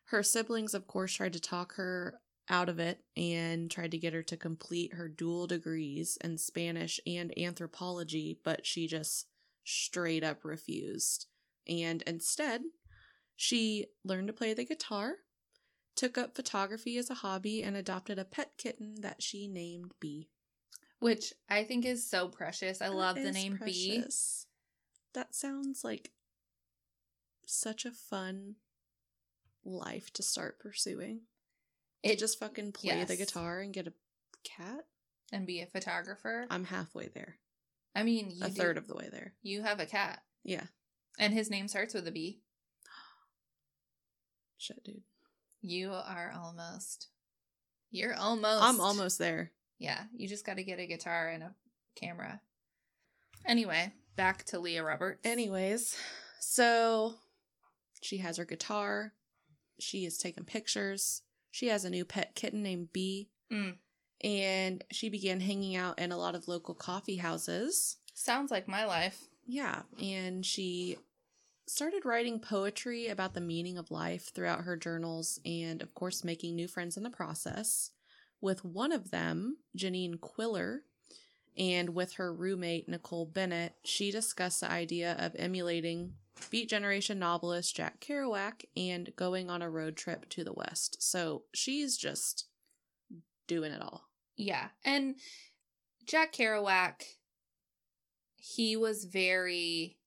[SPEAKER 1] Her siblings, of course, tried to talk her out of it and tried to get her to complete her dual degrees in Spanish and anthropology, but she just straight up refused. And instead, she learned to play the guitar, took up photography as a hobby, and adopted a pet kitten that she named Bee.
[SPEAKER 2] Which I think is so precious. I
[SPEAKER 1] That
[SPEAKER 2] love the name Bee.
[SPEAKER 1] That sounds like such a fun life to start pursuing. to
[SPEAKER 2] It
[SPEAKER 1] just fucking play the guitar and get a cat.
[SPEAKER 2] and be a photographer.
[SPEAKER 1] I'm halfway there.
[SPEAKER 2] I mean, you
[SPEAKER 1] a
[SPEAKER 2] do-
[SPEAKER 1] third of the way there.
[SPEAKER 2] you have a cat,
[SPEAKER 1] Yeah.
[SPEAKER 2] And his name starts with a B.
[SPEAKER 1] Shit, dude.
[SPEAKER 2] You are almost. You're almost.
[SPEAKER 1] I'm almost there.
[SPEAKER 2] Yeah, you just got to get a guitar and a camera. Anyway, back to Leah Roberts.
[SPEAKER 1] Anyways, so she has her guitar. She is taking pictures. She has a new pet kitten named Bee.
[SPEAKER 2] Mm.
[SPEAKER 1] And she began hanging out in a lot of local coffee houses.
[SPEAKER 2] Sounds like my life.
[SPEAKER 1] Yeah. And she started writing poetry about the meaning of life throughout her journals and, of course, making new friends in the process. With one of them, Janine Quiller, and with her roommate, Nicole Bennett, she discussed the idea of emulating Beat Generation novelist Jack Kerouac and going on a road trip to the West. So she's just doing it all.
[SPEAKER 2] Yeah. And Jack Kerouac, he was very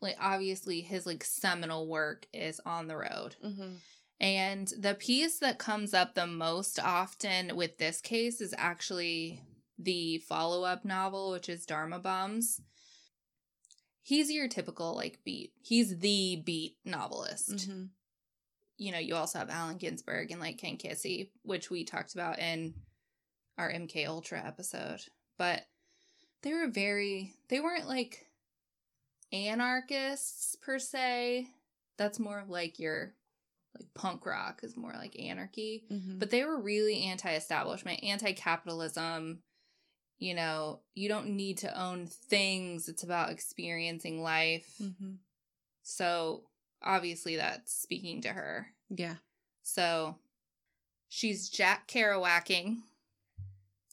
[SPEAKER 2] like obviously his like seminal work is on the road.
[SPEAKER 1] Mm-hmm.
[SPEAKER 2] And the piece that comes up the most often with this case is actually the follow-up novel, which is Dharma Bums. He's your typical like beat. He's the beat novelist
[SPEAKER 1] Mm-hmm.
[SPEAKER 2] you know, you also have Allen Ginsberg and like Ken Kesey, which we talked about in our MK Ultra episode. But they were very they weren't like anarchists per se. That's more of like your like punk rock is more like anarchy.
[SPEAKER 1] Mm-hmm.
[SPEAKER 2] But they were really anti-establishment, anti-capitalism. You know, you don't need to own things. It's about experiencing life.
[SPEAKER 1] mm-hmm.
[SPEAKER 2] So obviously that's speaking to her.
[SPEAKER 1] Yeah.
[SPEAKER 2] So she's Jack Kerouacking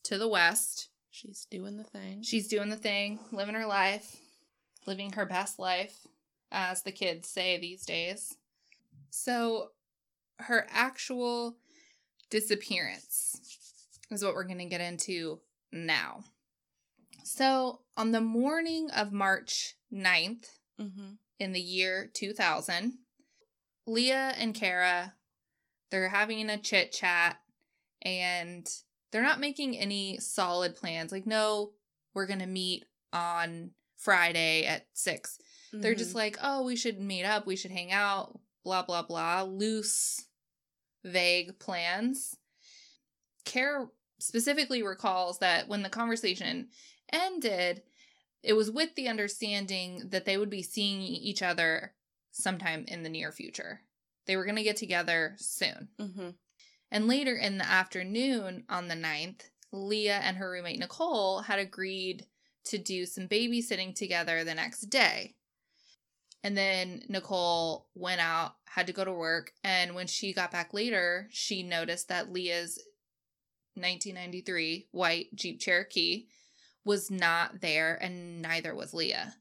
[SPEAKER 2] to the west.
[SPEAKER 1] She's doing the thing.
[SPEAKER 2] She's doing the thing, living her life, living her best life, as the kids say these days. So her actual disappearance is what we're going to get into now. So on the morning of March 9th,
[SPEAKER 1] mm-hmm.
[SPEAKER 2] in the year 2000. Leah and Kara, they're having a chit chat and they're not making any solid plans. Like, no, we're going to meet on Friday at 6. They're
[SPEAKER 1] Mm-hmm.
[SPEAKER 2] just like, oh, we should meet up, we should hang out, blah, blah, blah. Loose, vague plans. Kara specifically recalls that when the conversation ended, it was with the understanding that they would be seeing each other sometime in the near future. They were going to get together soon.
[SPEAKER 1] Mm-hmm.
[SPEAKER 2] And later in the afternoon on the 9th, Leah and her roommate Nicole had agreed to do some babysitting together the next day. And then Nicole went out, had to go to work, and when she got back later, she noticed that Leah's 1993 white Jeep Cherokee was not there and neither was Leah.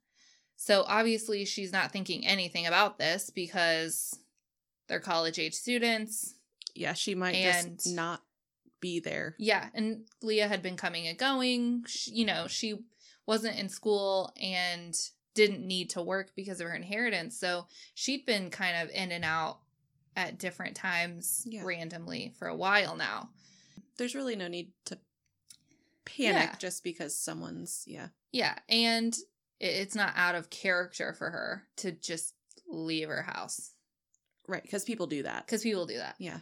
[SPEAKER 2] So obviously she's not thinking anything about this because they're college age students.
[SPEAKER 1] Yeah, she might
[SPEAKER 2] And-
[SPEAKER 1] just not be there.
[SPEAKER 2] Yeah, and Leah had been coming and going. She, you know, she wasn't in school and didn't need to work because of her inheritance. So she'd been kind of in and out at different times
[SPEAKER 1] Yeah.
[SPEAKER 2] randomly for a while now.
[SPEAKER 1] There's really no need to panic
[SPEAKER 2] Yeah.
[SPEAKER 1] just because someone's yeah.
[SPEAKER 2] Yeah, and it's not out of character for her to just leave her house
[SPEAKER 1] Right, because people do that.
[SPEAKER 2] because people do that,
[SPEAKER 1] Yeah.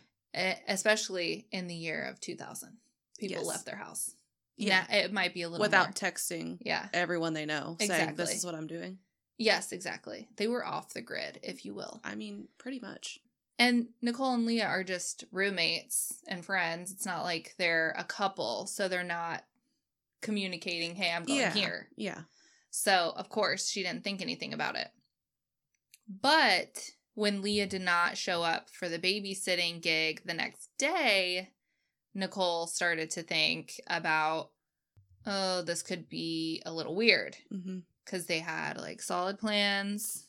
[SPEAKER 2] especially in the year of 2000. people
[SPEAKER 1] Yes.
[SPEAKER 2] left their house.
[SPEAKER 1] Yeah.
[SPEAKER 2] Yeah, it might be a little
[SPEAKER 1] Without
[SPEAKER 2] more.
[SPEAKER 1] texting
[SPEAKER 2] yeah.
[SPEAKER 1] everyone they know saying, this is what I'm doing.
[SPEAKER 2] Yes, exactly. They were off the grid, if you will.
[SPEAKER 1] I mean, pretty much.
[SPEAKER 2] And Nicole and Leah are just roommates and friends. It's not like they're a couple, so they're not communicating, hey, I'm going
[SPEAKER 1] Yeah.
[SPEAKER 2] here.
[SPEAKER 1] Yeah.
[SPEAKER 2] So, of course, she didn't think anything about it. But when Leah did not show up for the babysitting gig the next day, Nicole started to think about, oh, this could be a little weird because they had like solid plans.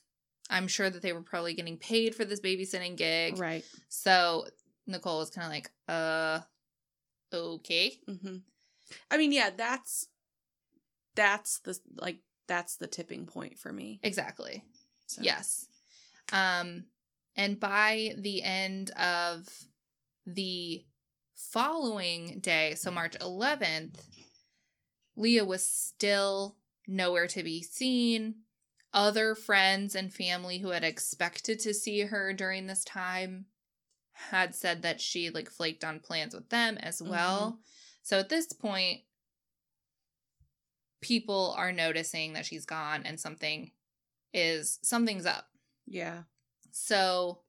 [SPEAKER 2] I'm sure that they were probably getting paid for this babysitting gig.
[SPEAKER 1] Right.
[SPEAKER 2] So Nicole was kind of like, uh, okay.
[SPEAKER 1] hmm I mean, yeah, that's that's the like that's the tipping point for me.
[SPEAKER 2] Exactly.
[SPEAKER 1] So.
[SPEAKER 2] Yes. Um, and by the end of the following day, so March 11th, Leah was still nowhere to be seen. Other friends and family who had expected to see her during this time had said that she like flaked on plans with them as mm-hmm. well. So at this point, people are noticing that she's gone and something is something's up.
[SPEAKER 1] Yeah.
[SPEAKER 2] So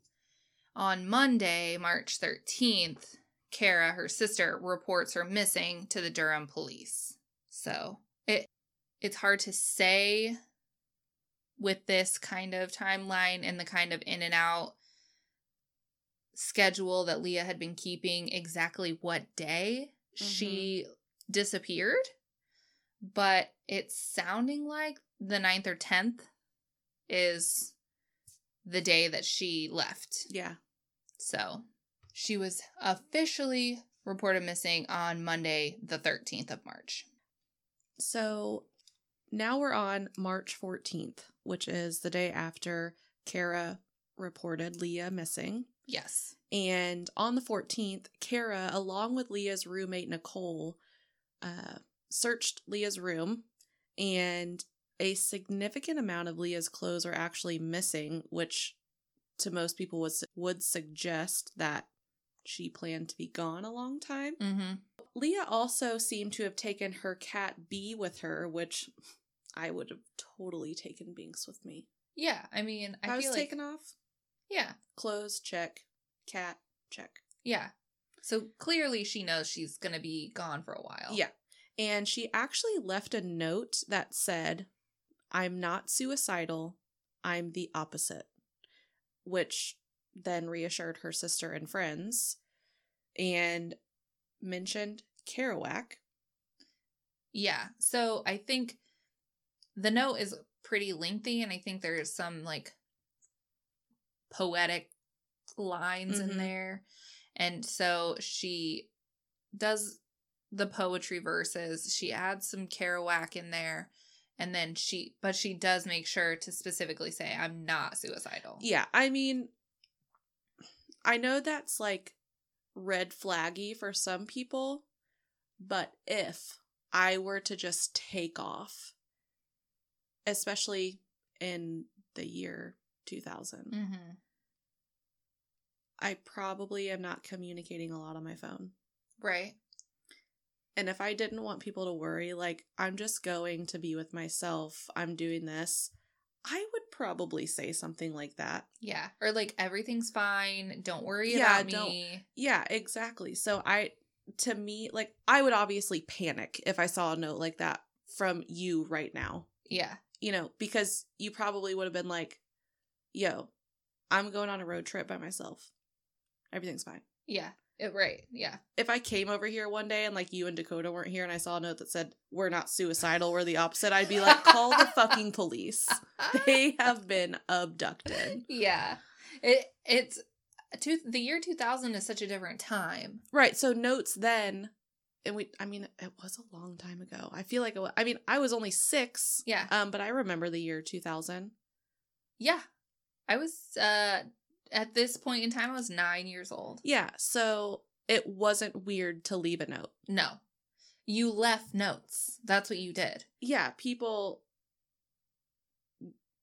[SPEAKER 2] on Monday, March 13th, Kara, her sister, reports her missing to the Durham police. So it it's hard to say with this kind of timeline and the kind of in and out schedule that Leah had been keeping exactly what day she mm-hmm. disappeared. But it's sounding like the 9th or 10th is the day that she left.
[SPEAKER 1] Yeah.
[SPEAKER 2] So she was officially reported missing on Monday, the 13th of March.
[SPEAKER 1] So now we're on March 14th, which is the day after Kara reported Leah missing.
[SPEAKER 2] Yes.
[SPEAKER 1] And on the 14th, Kara, along with Leah's roommate Nicole, uh, searched Leah's room, and a significant amount of Leah's clothes are actually missing, which to most people was, would suggest that she planned to be gone a long time.
[SPEAKER 2] Mm-hmm.
[SPEAKER 1] Leah also seemed to have taken her cat B with her, which I would have totally taken Binks with me.
[SPEAKER 2] Yeah, I mean, I,
[SPEAKER 1] I, was
[SPEAKER 2] like
[SPEAKER 1] taken off.
[SPEAKER 2] yeah,
[SPEAKER 1] Clothes, check. Cat, check.
[SPEAKER 2] yeah. So clearly, she knows she's gonna be gone for a while.
[SPEAKER 1] Yeah. And she actually left a note that said, I'm not suicidal. I'm the opposite. Which then reassured her sister and friends and mentioned Kerouac.
[SPEAKER 2] Yeah. So I think the note is pretty lengthy, and I think there's some like poetic lines
[SPEAKER 1] Mhm.
[SPEAKER 2] in there. And so she does the poetry verses, she adds some Kerouac in there. And then she, but she does make sure to specifically say, I'm not suicidal.
[SPEAKER 1] Yeah, I mean, I know that's like red flaggy for some people, but if I were to just take off, especially in the year 2000,
[SPEAKER 2] Mm-hmm.
[SPEAKER 1] I probably am not communicating a lot on my phone.
[SPEAKER 2] Right.
[SPEAKER 1] And if I didn't want people to worry, like, I'm just going to be with myself, I'm doing this, I would probably say something like that.
[SPEAKER 2] Yeah. Or like, everything's fine. Don't worry
[SPEAKER 1] Yeah,
[SPEAKER 2] about
[SPEAKER 1] don't-
[SPEAKER 2] me.
[SPEAKER 1] Yeah, exactly. So I, to me, like, I would obviously panic if I saw a note like that from you right now,
[SPEAKER 2] Yeah.
[SPEAKER 1] you know, because you probably would have been like, yo, I'm going on a road trip by myself. Everything's fine.
[SPEAKER 2] Yeah. It, right. Yeah.
[SPEAKER 1] If I came over here one day and like you and Dakota weren't here and I saw a note that said, we're not suicidal, we're the opposite, I'd be like, call the fucking police. (laughs) They have been abducted.
[SPEAKER 2] yeah. It it's two, the year 2000 is such a different time.
[SPEAKER 1] Right. So notes then, and we, I mean, it was a long time ago. I feel like, it was, I mean, I was only six.
[SPEAKER 2] Yeah.
[SPEAKER 1] Um, but I remember the year 2000.
[SPEAKER 2] Yeah. I was uh at this point in time I was 9 years old.
[SPEAKER 1] Yeah. So it wasn't weird to leave a note.
[SPEAKER 2] No. You left notes. That's what you did.
[SPEAKER 1] Yeah. People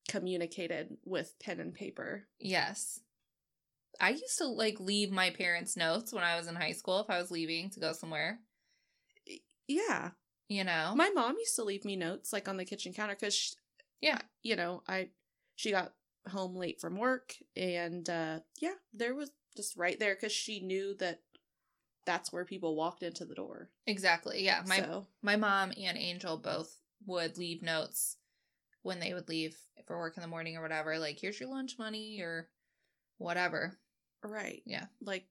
[SPEAKER 1] communicated with pen and paper.
[SPEAKER 2] Yes. I used to like leave my parents' notes when I was in high school if I was leaving to go somewhere.
[SPEAKER 1] Yeah.
[SPEAKER 2] You know?
[SPEAKER 1] My mom used to leave me notes like on the kitchen counter because,
[SPEAKER 2] Yeah.
[SPEAKER 1] you know, I she got home late from work and uh yeah, there was just right there because she knew that that's where people walked into the door.
[SPEAKER 2] exactly. Yeah. My
[SPEAKER 1] so
[SPEAKER 2] my mom and Angel both would leave notes when they would leave for work in the morning or whatever, like here's your lunch money or whatever.
[SPEAKER 1] right,
[SPEAKER 2] Yeah.
[SPEAKER 1] like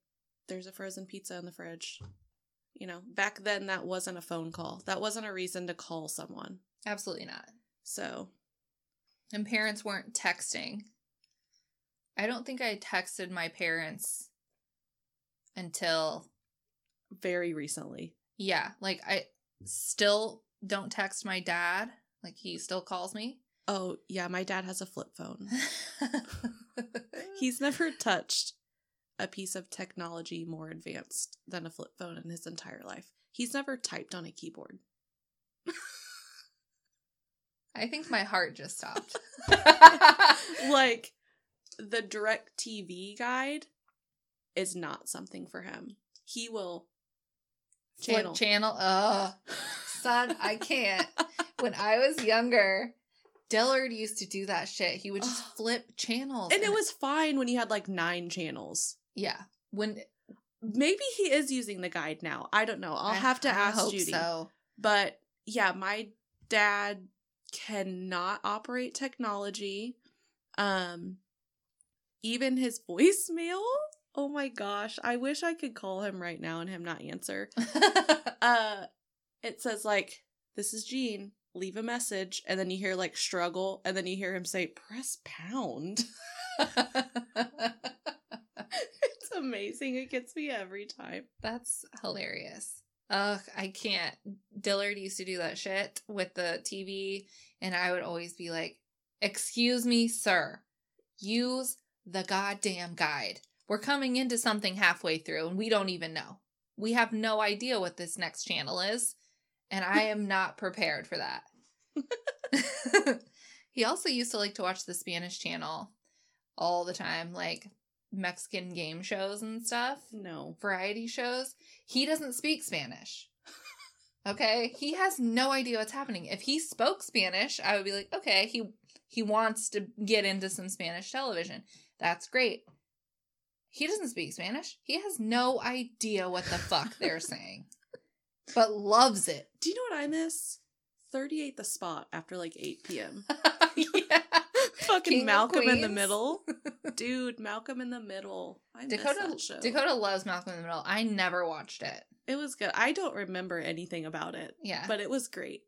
[SPEAKER 1] there's a frozen pizza in the fridge. You know, back then that wasn't a phone call. That wasn't a reason to call someone.
[SPEAKER 2] Absolutely not.
[SPEAKER 1] So
[SPEAKER 2] And parents weren't texting. I don't think I texted my parents until
[SPEAKER 1] very recently.
[SPEAKER 2] yeah, like I still don't text my dad. Like he still calls me.
[SPEAKER 1] Oh yeah, my dad has a flip phone. (laughs) He's never touched a piece of technology more advanced than a flip phone in his entire life. He's never typed on a keyboard. (laughs)
[SPEAKER 2] I think my heart just stopped. (laughs) (laughs)
[SPEAKER 1] like the DirecTV guide is not something for him. He will channel.
[SPEAKER 2] Flip channel. Ugh. Son, I can't. When I was younger, Dillard used to do that shit. He would just flip channels.
[SPEAKER 1] and it was fine when he had like nine channels.
[SPEAKER 2] yeah. When
[SPEAKER 1] Maybe he is using the guide now. I don't know. I'll
[SPEAKER 2] I-
[SPEAKER 1] have to
[SPEAKER 2] I
[SPEAKER 1] ask
[SPEAKER 2] hope
[SPEAKER 1] Judy.
[SPEAKER 2] So
[SPEAKER 1] But yeah, my dad cannot operate technology. Um even his (laughs) voicemail. Oh my gosh, I wish I could call him right now and him not answer. (laughs) Uh it says like this is Gene, leave a message and then you hear like struggle and then you hear him say press pound. (laughs) it's amazing. It gets me every time.
[SPEAKER 2] That's hilarious. Ugh, I can't. Dillard used to do that shit with the TV, and I would always be like, Excuse me, sir. Use the goddamn guide. We're coming into something halfway through, and we don't even know. We have no idea what this next channel is, and I am not prepared for that. (laughs) he also used to like to watch the Spanish channel all the time, like Mexican game shows and stuff
[SPEAKER 1] No.
[SPEAKER 2] variety shows, he doesn't speak Spanish. (laughs) Okay? He has no idea what's happening. If he spoke Spanish, I would be like, okay, he he wants to get into some Spanish television. That's great. He doesn't speak Spanish. He has no idea what the fuck (laughs) they're saying. But loves it.
[SPEAKER 1] Do you know what I miss? 38 the spot after like 8 p.m. (laughs)
[SPEAKER 2] yeah.
[SPEAKER 1] Fucking
[SPEAKER 2] King
[SPEAKER 1] Malcolm in the middle. (laughs) Dude, Malcolm in the Middle. I
[SPEAKER 2] Dakota. Dakota loves Malcolm in the Middle. I never watched it.
[SPEAKER 1] It was good. I don't remember anything about it,
[SPEAKER 2] Yeah.
[SPEAKER 1] but it was great.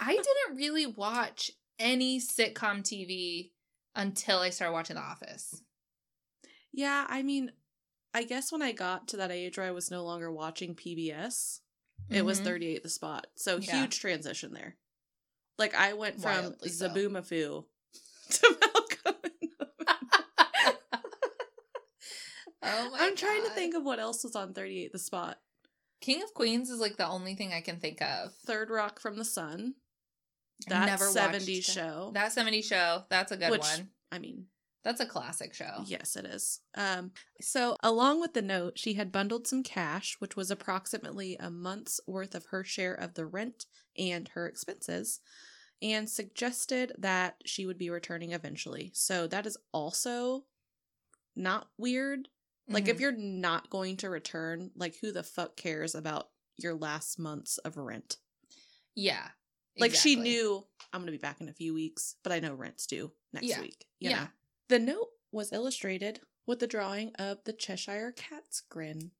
[SPEAKER 2] I (laughs) didn't really watch any sitcom TV until I started watching The Office.
[SPEAKER 1] Yeah, I mean, I guess when I got to that age where I was no longer watching PBS, it was
[SPEAKER 2] Mhm.
[SPEAKER 1] 38 the spot. So
[SPEAKER 2] Yeah.
[SPEAKER 1] huge transition there. Like I went from
[SPEAKER 2] Wildly so.
[SPEAKER 1] Zoboomafoo (laughs) to Malcolm. (laughs)
[SPEAKER 2] Oh my
[SPEAKER 1] I'm trying to think of what else was on 38 the spot.
[SPEAKER 2] King of Queens is like the only thing I can think of.
[SPEAKER 1] Third Rock from the Sun. That
[SPEAKER 2] never
[SPEAKER 1] 70s
[SPEAKER 2] that.
[SPEAKER 1] show.
[SPEAKER 2] That 70s show, that's a good
[SPEAKER 1] Which-
[SPEAKER 2] one.
[SPEAKER 1] I mean,
[SPEAKER 2] That's a classic show.
[SPEAKER 1] Yes, it is. Um, so, along with the note, she had bundled some cash, which was approximately a month's worth of her share of the rent and her expenses, and suggested that she would be returning eventually. So, that is also not weird. Like, if
[SPEAKER 2] Mhm.
[SPEAKER 1] you're not going to return, like, who the fuck cares about your last months of rent?
[SPEAKER 2] Yeah.
[SPEAKER 1] Like, she knew I'm going to be back in a few weeks, but I know rent's due next
[SPEAKER 2] Yeah.
[SPEAKER 1] week. You
[SPEAKER 2] Yeah.
[SPEAKER 1] know? The note was illustrated with the drawing of the Cheshire Cat's grin.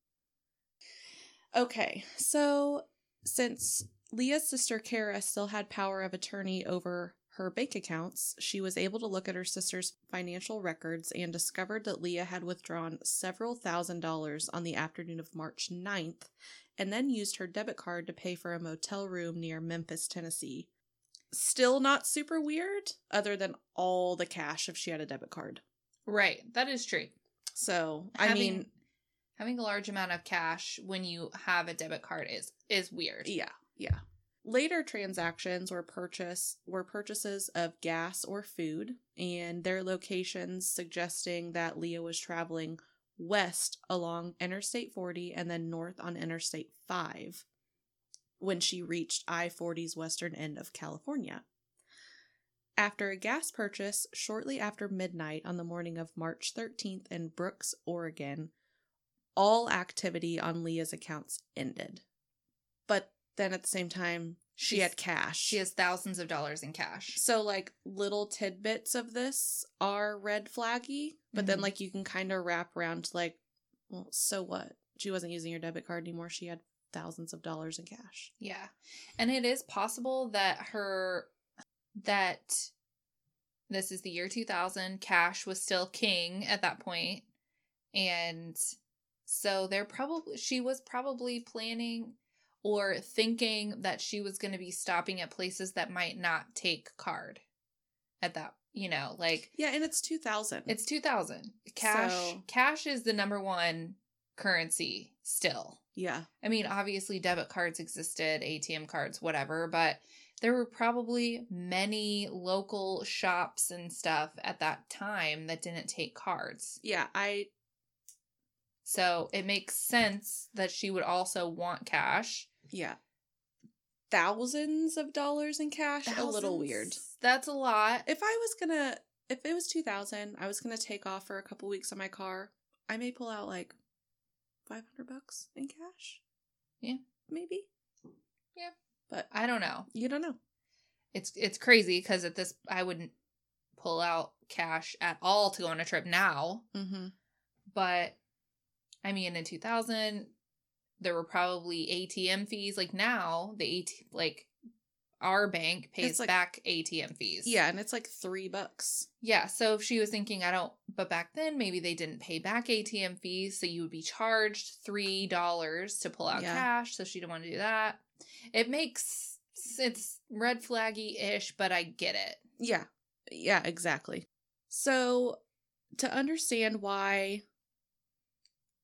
[SPEAKER 1] Okay, so since Leah's sister Kara still had power of attorney over her bank accounts, she was able to look at her sister's financial records and discovered that Leah had withdrawn several thousand dollars on the afternoon of March 9th and then used her debit card to pay for a motel room near Memphis, Tennessee. Still not super weird, other than all the cash if she had a debit card.
[SPEAKER 2] Right. That is true.
[SPEAKER 1] So, I
[SPEAKER 2] Having-
[SPEAKER 1] mean,
[SPEAKER 2] Having a large amount of cash when you have a debit card is is weird.
[SPEAKER 1] yeah, yeah. Later transactions were purchase were purchases of gas or food, and their locations suggesting that Leah was traveling west along Interstate 40 and then north on Interstate 5. when she reached I 40's western end of California. After a gas purchase shortly after midnight on the morning of March 13th in Brooks, Oregon, all activity on Leah's accounts ended. Then at the same time, she
[SPEAKER 2] She's-
[SPEAKER 1] had cash.
[SPEAKER 2] She has thousands of dollars in cash.
[SPEAKER 1] So like little tidbits of this are red flaggy, but then
[SPEAKER 2] Mhm.
[SPEAKER 1] like you can kind of wrap around to like, well, so what? She wasn't using her debit card anymore. She had thousands of dollars in cash.
[SPEAKER 2] Yeah. And it is possible that her that this is the year 2000, cash was still king at that point. And so they're probably she was probably planning or thinking that she was going to be stopping at places that might not take card at that, you know, like
[SPEAKER 1] Yeah, and it's 2000.
[SPEAKER 2] it's 2000. Cash
[SPEAKER 1] So-
[SPEAKER 2] cash is the number one currency still.
[SPEAKER 1] yeah.
[SPEAKER 2] I mean, obviously, debit cards existed, ATM cards, whatever, but there were probably many local shops and stuff at that time that didn't take cards.
[SPEAKER 1] Yeah, I
[SPEAKER 2] So it makes sense that she would also want cash.
[SPEAKER 1] Yeah. Thousands of dollars in cash, a little weird.
[SPEAKER 2] That's a lot.
[SPEAKER 1] If I was gonna if it was 2000, I was gonna take off for a couple weeks on my car, I may pull out like 500 bucks in cash.
[SPEAKER 2] Yeah.
[SPEAKER 1] Maybe.
[SPEAKER 2] Yeah.
[SPEAKER 1] But
[SPEAKER 2] I don't know.
[SPEAKER 1] you don't know.
[SPEAKER 2] It's it's crazy because at this I wouldn't pull out cash at all to go on a trip now.
[SPEAKER 1] Mm-hmm.
[SPEAKER 2] But I mean, in 2000, there were probably ATM fees. Like now, the AT like our bank pays
[SPEAKER 1] like-
[SPEAKER 2] back ATM fees.
[SPEAKER 1] Yeah, and it's like three bucks.
[SPEAKER 2] yeah. So if she was thinking, I don't, but back then maybe they didn't pay back ATM fees, so you would be charged three dollars to pull out
[SPEAKER 1] Yeah.
[SPEAKER 2] cash. So she didn't want to do that. It makes it's red flaggy ish, but I get it.
[SPEAKER 1] Yeah. Yeah, exactly. So, to understand why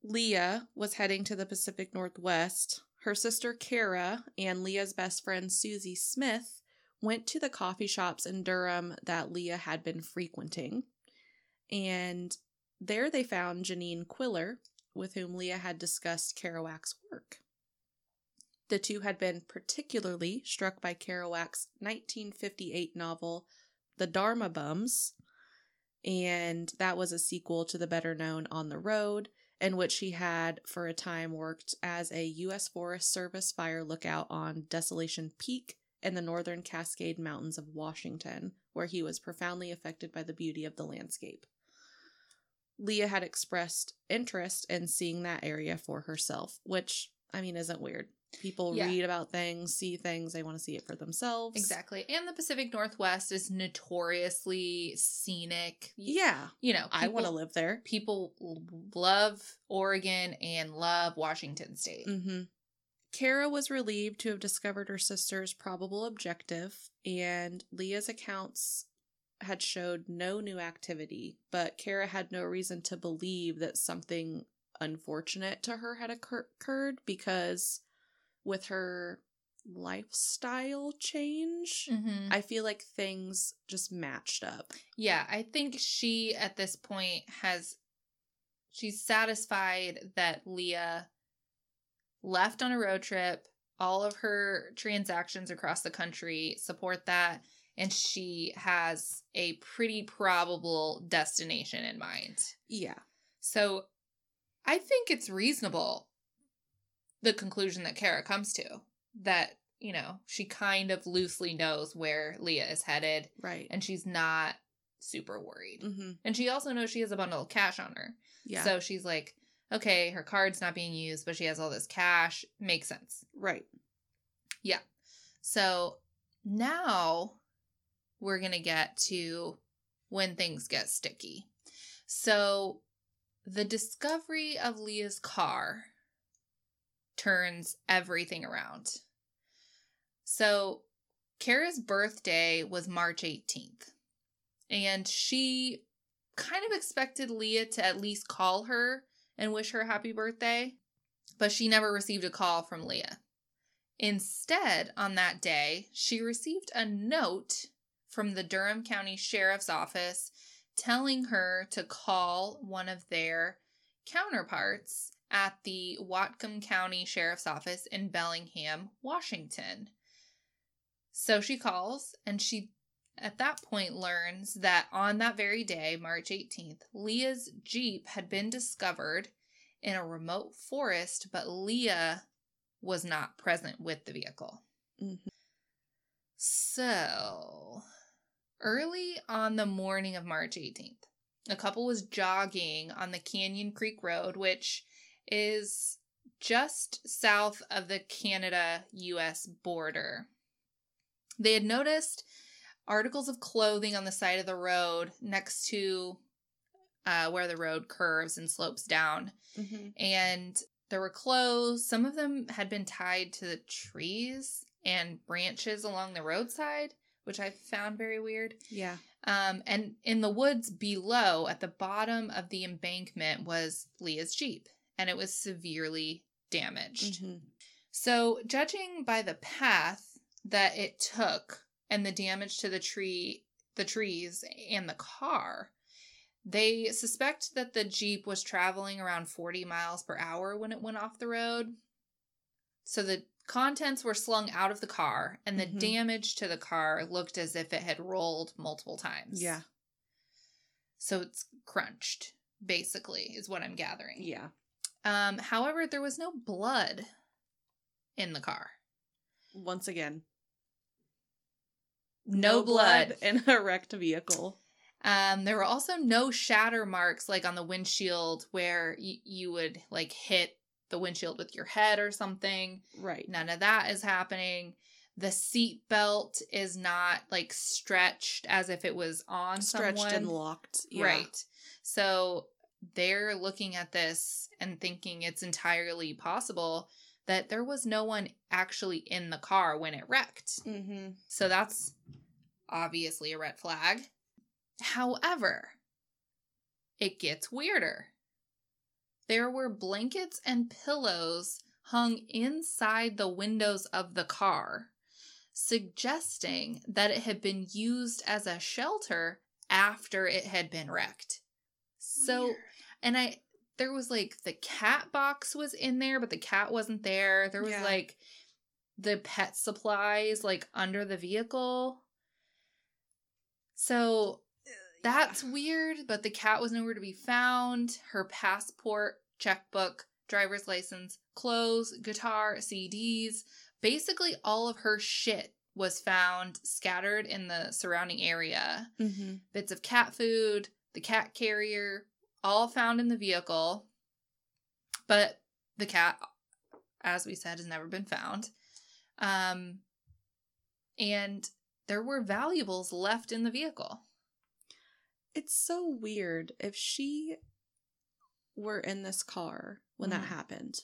[SPEAKER 1] Leah was heading to the Pacific Northwest, her sister Kara and Leah's best friend Susie Smith went to the coffee shops in Durham that Leah had been frequenting. And there they found Janine Quiller, with whom Leah had discussed Kerouac's work. The two had been particularly struck by Kerouac's 1958 novel, The Dharma Bums, and that was a sequel to the better known On the Road, in which he had for a time worked as a U.S. Forest Service fire lookout on Desolation Peak in the northern Cascade Mountains of Washington, where he was profoundly affected by the beauty of the landscape. Leah had expressed interest in seeing that area for herself, which, I mean, isn't weird. People
[SPEAKER 2] Yeah.
[SPEAKER 1] read about things, see things, they want to see it for themselves.
[SPEAKER 2] Exactly. And the Pacific Northwest is notoriously scenic.
[SPEAKER 1] Yeah.
[SPEAKER 2] You know,
[SPEAKER 1] I want to live there.
[SPEAKER 2] people love Oregon and love Washington State.
[SPEAKER 1] Mm-hmm. Kara was relieved to have discovered her sister's probable objective, and Leah's accounts had showed no new activity, but Kara had no reason to believe that something unfortunate to her had occur- occurred because with her lifestyle change,
[SPEAKER 2] Mhm.
[SPEAKER 1] I feel like things just matched up.
[SPEAKER 2] Yeah, I think she at this point has she's satisfied that Leah left on a road trip. All of her transactions across the country support that and she has a pretty probable destination in mind.
[SPEAKER 1] Yeah.
[SPEAKER 2] So I think it's reasonable the conclusion that Kara comes to that, you know, she kind of loosely knows where Leah is headed
[SPEAKER 1] Right.
[SPEAKER 2] and she's not super worried.
[SPEAKER 1] mm-hmm.
[SPEAKER 2] And she also knows she has a bundle of cash on her.
[SPEAKER 1] Yeah.
[SPEAKER 2] So she's like, okay, her card's not being used, but she has all this cash. Makes sense.
[SPEAKER 1] right. Yeah.
[SPEAKER 2] So now we're going to get to when things get sticky. So the discovery of Leah's car turns everything around. So Kara's birthday was March 18th. And she kind of expected Leah to at least call her and wish her happy birthday, but she never received a call from Leah. Instead, on that day, she received a note from the Durham County Sheriff's Office telling her to call one of their counterparts at the Whatcom County Sheriff's Office in Bellingham, Washington. So she calls and she at that point learns that on that very day, March 18th, Leah's Jeep had been discovered in a remote forest, but Leah was not present with the vehicle.
[SPEAKER 1] Mhm.
[SPEAKER 2] So, early on the morning of March 18th, a couple was jogging on the Canyon Creek Road, which is just south of the Canada US border. They had noticed articles of clothing on the side of the road next to uh, where the road curves and slopes down.
[SPEAKER 1] Mhm.
[SPEAKER 2] And there were clothes. Some of them had been tied to the trees and branches along the roadside, which I found very weird.
[SPEAKER 1] Yeah.
[SPEAKER 2] Um, and in the woods below, at the bottom of the embankment, was Leah's Jeep, and it was severely damaged.
[SPEAKER 1] Mhm.
[SPEAKER 2] So, judging by the path that it took and the damage to the tree, the trees, and the car, they suspect that the Jeep was traveling around 40 miles per hour when it went off the road. So the contents were slung out of the car, and the
[SPEAKER 1] Mhm.
[SPEAKER 2] damage to the car looked as if it had rolled multiple times.
[SPEAKER 1] Yeah.
[SPEAKER 2] So it's crunched, basically, is what I'm gathering.
[SPEAKER 1] Yeah.
[SPEAKER 2] Um, however, there was no blood in the car.
[SPEAKER 1] Once again,
[SPEAKER 2] No, blood.
[SPEAKER 1] in a wrecked vehicle.
[SPEAKER 2] Um, there were also no shatter marks like on the windshield where y- you would like hit the windshield with your head or something.
[SPEAKER 1] Right.
[SPEAKER 2] None of that is happening. The seat belt is not like stretched as if it was on
[SPEAKER 1] Stretched
[SPEAKER 2] someone.
[SPEAKER 1] and locked. Yeah.
[SPEAKER 2] Right. So they're looking at this and thinking it's entirely possible that there was no one actually in the car when it wrecked.
[SPEAKER 1] Mm-hmm.
[SPEAKER 2] So that's obviously a red flag. However, it gets weirder. There were blankets and pillows hung inside the windows of the car, suggesting that it had been used as a shelter after it had been wrecked. So,
[SPEAKER 1] Weird.
[SPEAKER 2] And I, there was like the cat box was in there, but the cat wasn't there. There was
[SPEAKER 1] Yeah.
[SPEAKER 2] like the pet supplies like under the vehicle. So that's weird, but the cat was nowhere to be found. Her passport, checkbook, driver's license, clothes, guitar, CDs, basically all of her shit was found scattered in the surrounding area.
[SPEAKER 1] Mm-hmm.
[SPEAKER 2] Bits of cat food, the cat carrier, all found in the vehicle. But the cat, as we said, has never been found. Um, and there were valuables left in the vehicle.
[SPEAKER 1] It's so weird. If she were in this car when
[SPEAKER 2] Mhm.
[SPEAKER 1] that happened,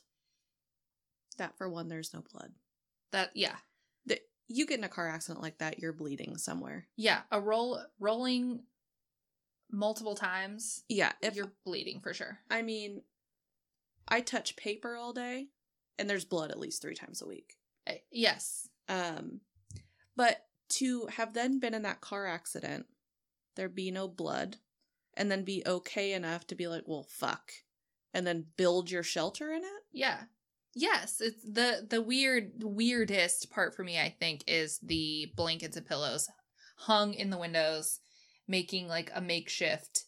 [SPEAKER 1] that for one, there's no blood.
[SPEAKER 2] That yeah,
[SPEAKER 1] The, you get in a car accident like that, you're bleeding somewhere.
[SPEAKER 2] yeah, a roll rolling multiple times,
[SPEAKER 1] Yeah. If
[SPEAKER 2] you're bleeding for sure.
[SPEAKER 1] I mean, I touch paper all day, and there's blood at least three times a week.
[SPEAKER 2] Uh, Yes,
[SPEAKER 1] Um, but to have then been in that car accident, there be no blood, and then be okay enough to be like, well, fuck, and then build your shelter in it.
[SPEAKER 2] yeah, yes. It's the the weird weirdest part for me. I think is the blankets and pillows hung in the windows, making like a makeshift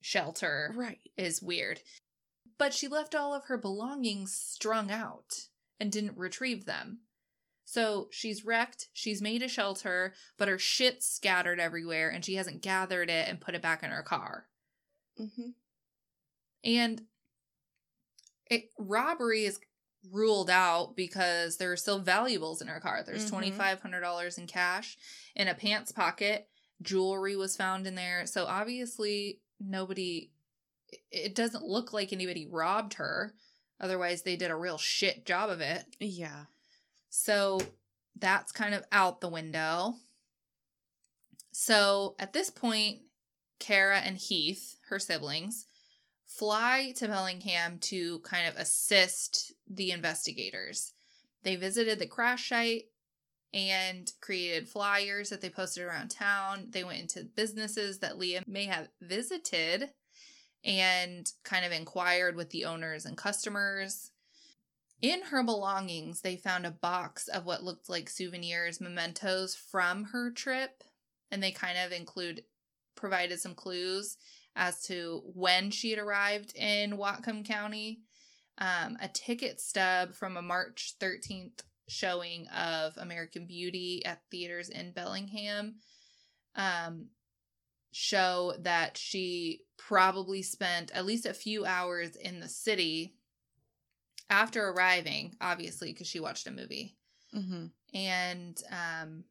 [SPEAKER 2] shelter.
[SPEAKER 1] Right.
[SPEAKER 2] is weird. But she left all of her belongings strung out and didn't retrieve them. So she's wrecked, she's made a shelter, but her shit's scattered everywhere and she hasn't gathered it and put it back in her car.
[SPEAKER 1] Mm-hmm.
[SPEAKER 2] And it robbery is ruled out because there are still valuables in her car. There's
[SPEAKER 1] Mhm.
[SPEAKER 2] twenty five hundred dollars in cash in a pants pocket. Jewelry was found in there. So obviously nobody it- doesn't look like anybody robbed her. Otherwise they did a real shit job of it.
[SPEAKER 1] Yeah.
[SPEAKER 2] So that's kind of out the window. So at this point, Kara and Heath, her siblings, fly to Bellingham to kind of assist the investigators. They visited the crash site and created flyers that they posted around town. They went into businesses that Leah may have visited and kind of inquired with the owners and customers. In her belongings, they found a box of what looked like souvenirs, mementos from her trip, and they kind of include provided some clues as to when she had arrived in Whatcom County. Um, a ticket stub from a March 13th showing of American Beauty at theaters in Bellingham um, show that she probably spent at least a few hours in the city after arriving, obviously, because she watched a movie.
[SPEAKER 1] Mm-hmm.
[SPEAKER 2] And um,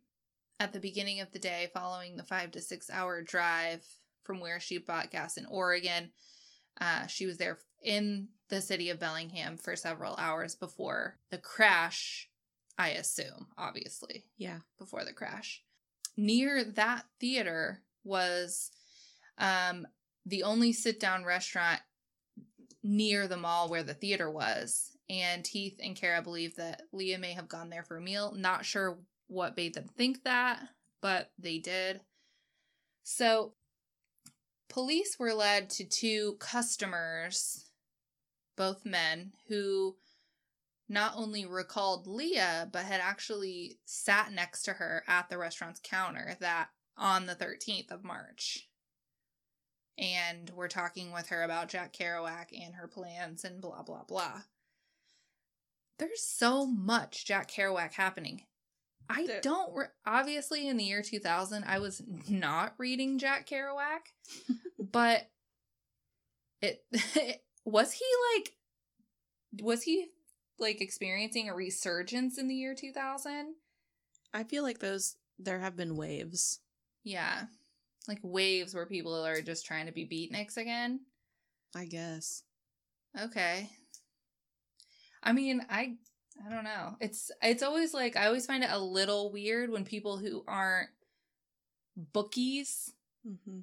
[SPEAKER 2] at the beginning of the day, following the five to six hour drive from where she bought gas in Oregon, uh, she was there in the city of Bellingham for several hours before the crash, I assume, obviously,
[SPEAKER 1] Yeah.
[SPEAKER 2] before the crash. Near that theater was um, the only sit down restaurant near the mall where the theater was. And Heath and Kara believe that Leah may have gone there for a meal. Not sure what made them think that, but they did. So, police were led to two customers, both men, who not only recalled Leah, but had actually sat next to her at the restaurant's counter that on the 13th of March. And we're talking with her about Jack Kerouac and her plans and blah, blah, blah. There's so much Jack Kerouac happening. I don't, re- obviously, in the year 2000, I was not reading Jack Kerouac, (laughs) but it, (laughs) was he like, was he like experiencing a resurgence in the year 2000?
[SPEAKER 1] I feel like those there have been waves.
[SPEAKER 2] Yeah. Like waves where people are just trying to be beatniks again.
[SPEAKER 1] I guess.
[SPEAKER 2] Okay. I mean, I I don't know. It's it's always like I always find it a little weird when people who aren't bookies
[SPEAKER 1] Mm-hmm.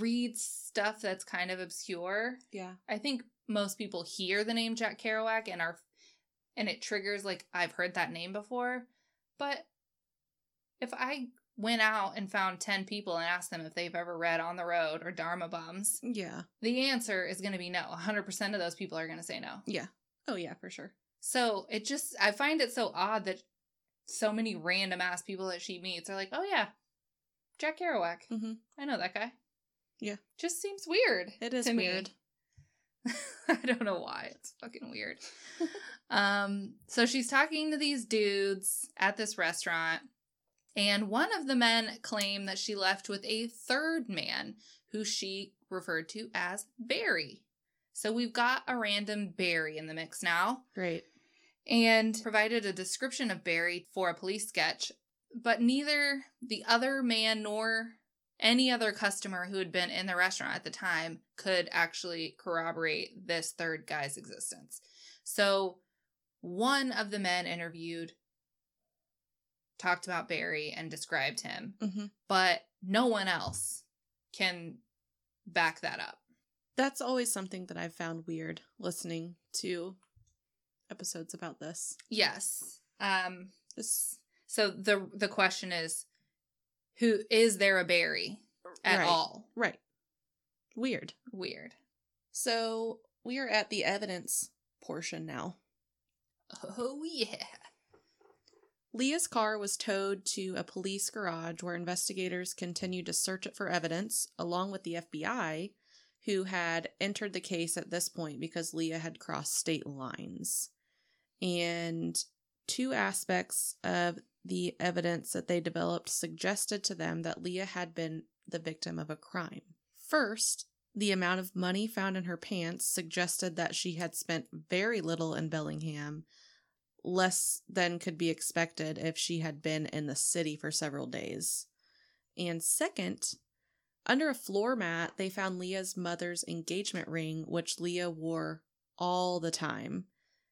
[SPEAKER 2] read stuff that's kind of obscure.
[SPEAKER 1] Yeah.
[SPEAKER 2] I think most people hear the name Jack Kerouac and are and it triggers like I've heard that name before. But if I went out and found 10 people and asked them if they've ever read On the Road or Dharma Bums,
[SPEAKER 1] Yeah.
[SPEAKER 2] the answer is going to be no. 100% of those people are going to say no.
[SPEAKER 1] Yeah. Oh yeah, for sure.
[SPEAKER 2] So it just, I find it so odd that so many random ass people that she meets are like, oh yeah, Jack Kerouac.
[SPEAKER 1] Mhm.
[SPEAKER 2] I know that guy.
[SPEAKER 1] Yeah.
[SPEAKER 2] Just seems weird.
[SPEAKER 1] It is
[SPEAKER 2] to me. (laughs) I don't know why. It's fucking weird. (laughs) um, so she's talking to these dudes at this restaurant, and one of the men claimed that she left with a third man who she referred to as Barry. So we've got a random Barry in the mix now
[SPEAKER 1] Great.
[SPEAKER 2] and provided a description of Barry for a police sketch, but neither the other man nor any other customer who had been in the restaurant at the time could actually corroborate this third guy's existence. So one of the men interviewed talked about Barry and described him,
[SPEAKER 1] Mm-hmm.
[SPEAKER 2] but no one else can back that up.
[SPEAKER 1] That's always something that I've found weird listening to episodes about this.
[SPEAKER 2] Yes. Um
[SPEAKER 1] This
[SPEAKER 2] So the the question is, who is there a Barry at
[SPEAKER 1] right.
[SPEAKER 2] all?
[SPEAKER 1] Right. Weird.
[SPEAKER 2] Weird.
[SPEAKER 1] So we are at the evidence portion now.
[SPEAKER 2] Oh yeah.
[SPEAKER 1] Leah's car was towed to a police garage where investigators continued to search it for evidence, along with the FBI, who had entered the case at this point because Leah had crossed state lines. And two aspects of the evidence that they developed suggested to them that Leah had been the victim of a crime. First, the amount of money found in her pants suggested that she had spent very little in Bellingham less than could be expected if she had been in the city for several days. And second, under a floor mat, they found Leah's mother's engagement ring, which Leah wore all the time.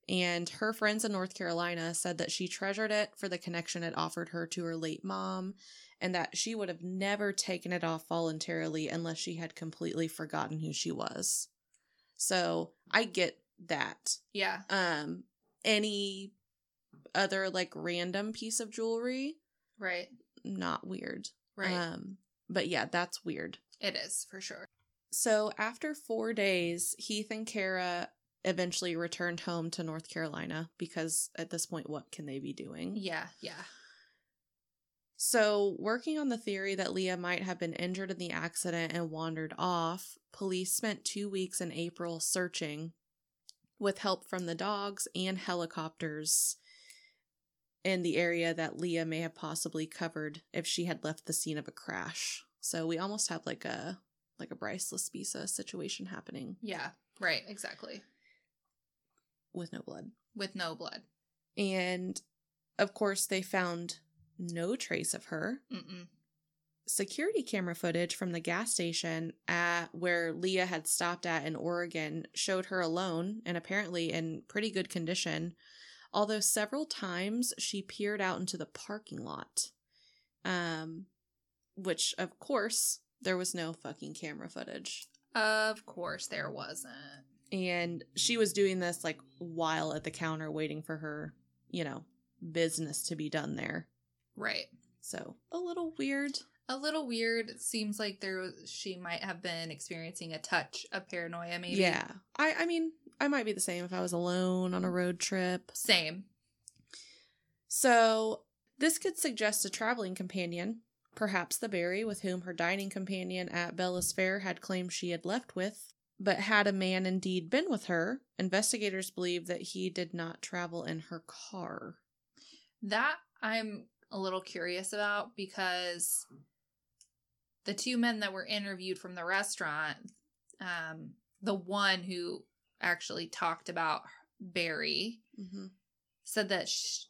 [SPEAKER 1] And her friends in North Carolina said that she treasured it for the connection it offered her to her late mom, and that she would have never taken it off voluntarily unless she had completely forgotten who she was. So I get that
[SPEAKER 2] Yeah.
[SPEAKER 1] um any other like random piece of jewelry
[SPEAKER 2] Right.
[SPEAKER 1] not weird
[SPEAKER 2] Right.
[SPEAKER 1] um but yeah that's weird
[SPEAKER 2] it is for sure.
[SPEAKER 1] So after four days, Heath and Kara eventually returned home to North Carolina because at this point, what can they be doing?
[SPEAKER 2] Yeah, yeah.
[SPEAKER 1] So, working on the theory that Leah might have been injured in the accident and wandered off, police spent two weeks in April searching with help from the dogs and helicopters in the area that Leah may have possibly covered if she had left the scene of a crash. So we almost have like a like a Bryce Laspisa situation happening
[SPEAKER 2] Yeah, right, exactly.
[SPEAKER 1] With no blood.
[SPEAKER 2] With no blood.
[SPEAKER 1] And of course they found no trace of her.
[SPEAKER 2] Mm-mm.
[SPEAKER 1] security camera footage from the gas station at where Leah had stopped at in Oregon showed her alone and apparently in pretty good condition, although several times she peered out into the parking lot. Um which of course there was no fucking camera footage.
[SPEAKER 2] Of course there wasn't.
[SPEAKER 1] And she was doing this like while at the counter waiting for her, you know, business to be done there.
[SPEAKER 2] Right.
[SPEAKER 1] So, a little weird.
[SPEAKER 2] A little weird. Seems like there was, she might have been experiencing a touch of paranoia, maybe.
[SPEAKER 1] Yeah. I I mean, I might be the same if I was alone on a road trip.
[SPEAKER 2] Same.
[SPEAKER 1] So, this could suggest a traveling companion, perhaps the Barry with whom her dining companion at Bellis Fair had claimed she had left with. But had a man indeed been with her, investigators believe that he did not travel in her car.
[SPEAKER 2] That I'm a little curious about because the two men that were interviewed from the restaurant, um, the one who actually talked about Barry
[SPEAKER 1] Mm-hmm.
[SPEAKER 2] said that sh-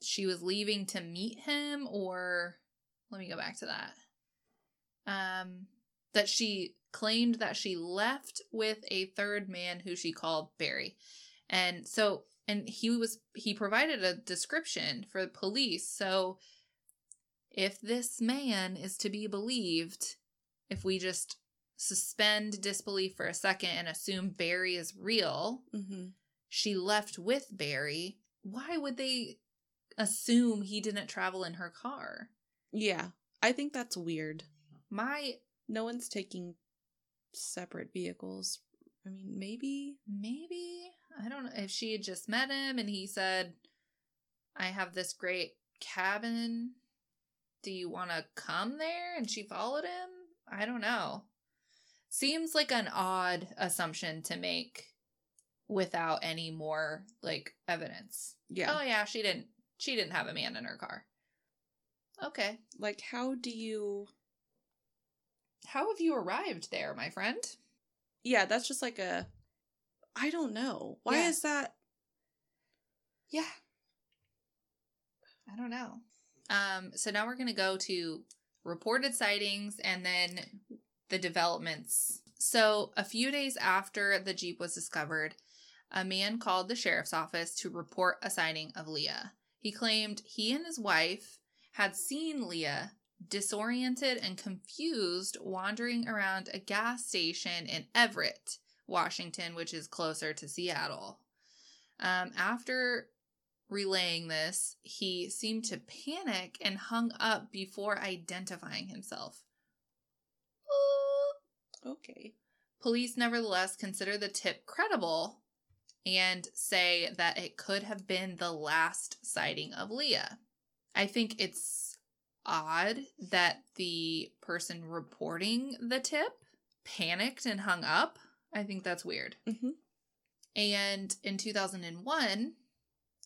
[SPEAKER 2] she was leaving to meet him, or let me go back to that. Um, that she claimed that she left with a third man who she called Barry, and so and he was he provided a description for the police. So if this man is to be believed, if we just suspend disbelief for a second and assume Barry is real,
[SPEAKER 1] Mm-hmm.
[SPEAKER 2] she left with Barry, why would they assume he didn't travel in her car?
[SPEAKER 1] Yeah, I think that's weird.
[SPEAKER 2] My
[SPEAKER 1] No one's taking separate vehicles. I mean, maybe.
[SPEAKER 2] maybe I don't know if she had just met him and he said, "I have this great cabin. Do you want to come there?" and she followed him. I don't know. Seems like an odd assumption to make without any more like evidence.
[SPEAKER 1] Yeah.
[SPEAKER 2] Oh yeah, she didn't she didn't have a man in her car. Okay.
[SPEAKER 1] Like, how do you.
[SPEAKER 2] How have you arrived there, my friend?
[SPEAKER 1] Yeah, that's just like a. I don't know. Why
[SPEAKER 2] Yeah.
[SPEAKER 1] is that?
[SPEAKER 2] Yeah. I don't know. Um, so now we're going to go to reported sightings and then the developments. So, a few days after the Jeep was discovered, a man called the sheriff's office to report a sighting of Leah. He claimed he and his wife had seen Leah disoriented and confused wandering around a gas station in Everett, Washington, which is closer to Seattle. Um, after relaying this, he seemed to panic and hung up before identifying himself.
[SPEAKER 1] Okay.
[SPEAKER 2] Police nevertheless consider the tip credible and say that it could have been the last sighting of Leah. I think it's odd that the person reporting the tip panicked and hung up. I think that's weird.
[SPEAKER 1] Mm-hmm.
[SPEAKER 2] And in 2001,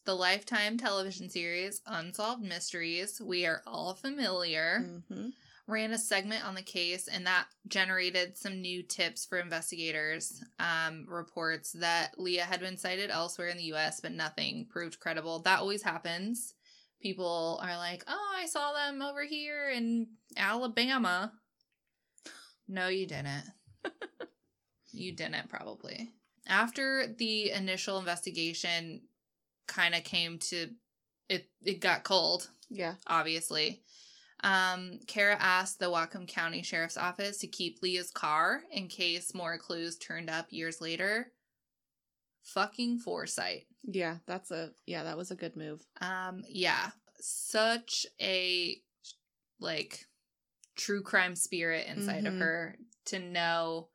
[SPEAKER 2] the Lifetime television series Unsolved Mysteries, we are all familiar,
[SPEAKER 1] Mm-hmm.
[SPEAKER 2] ran a segment on the case, and that generated some new tips for investigators. Um, reports that Leah had been sighted elsewhere in the US, but nothing proved credible. That always happens. People are like, oh, I saw them over here in Alabama. No, you didn't. (laughs) you didn't, probably. After the initial investigation kind of came to it it got cold
[SPEAKER 1] Yeah.
[SPEAKER 2] obviously um kara asked the whatcom county sheriff's office to keep leah's car in case more clues turned up years later fucking foresight
[SPEAKER 1] Yeah. That's a. Yeah, that was a good move.
[SPEAKER 2] um yeah such a like true crime spirit inside of
[SPEAKER 1] Mhm.
[SPEAKER 2] her to know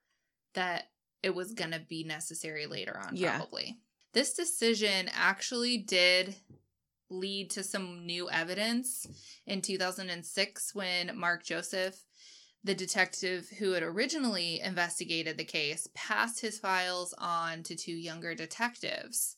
[SPEAKER 2] that it was going to be necessary later on,
[SPEAKER 1] Yeah.
[SPEAKER 2] probably. This decision actually did lead to some new evidence in 2006 when Mark Joseph, the detective who had originally investigated the case, passed his files on to two younger detectives.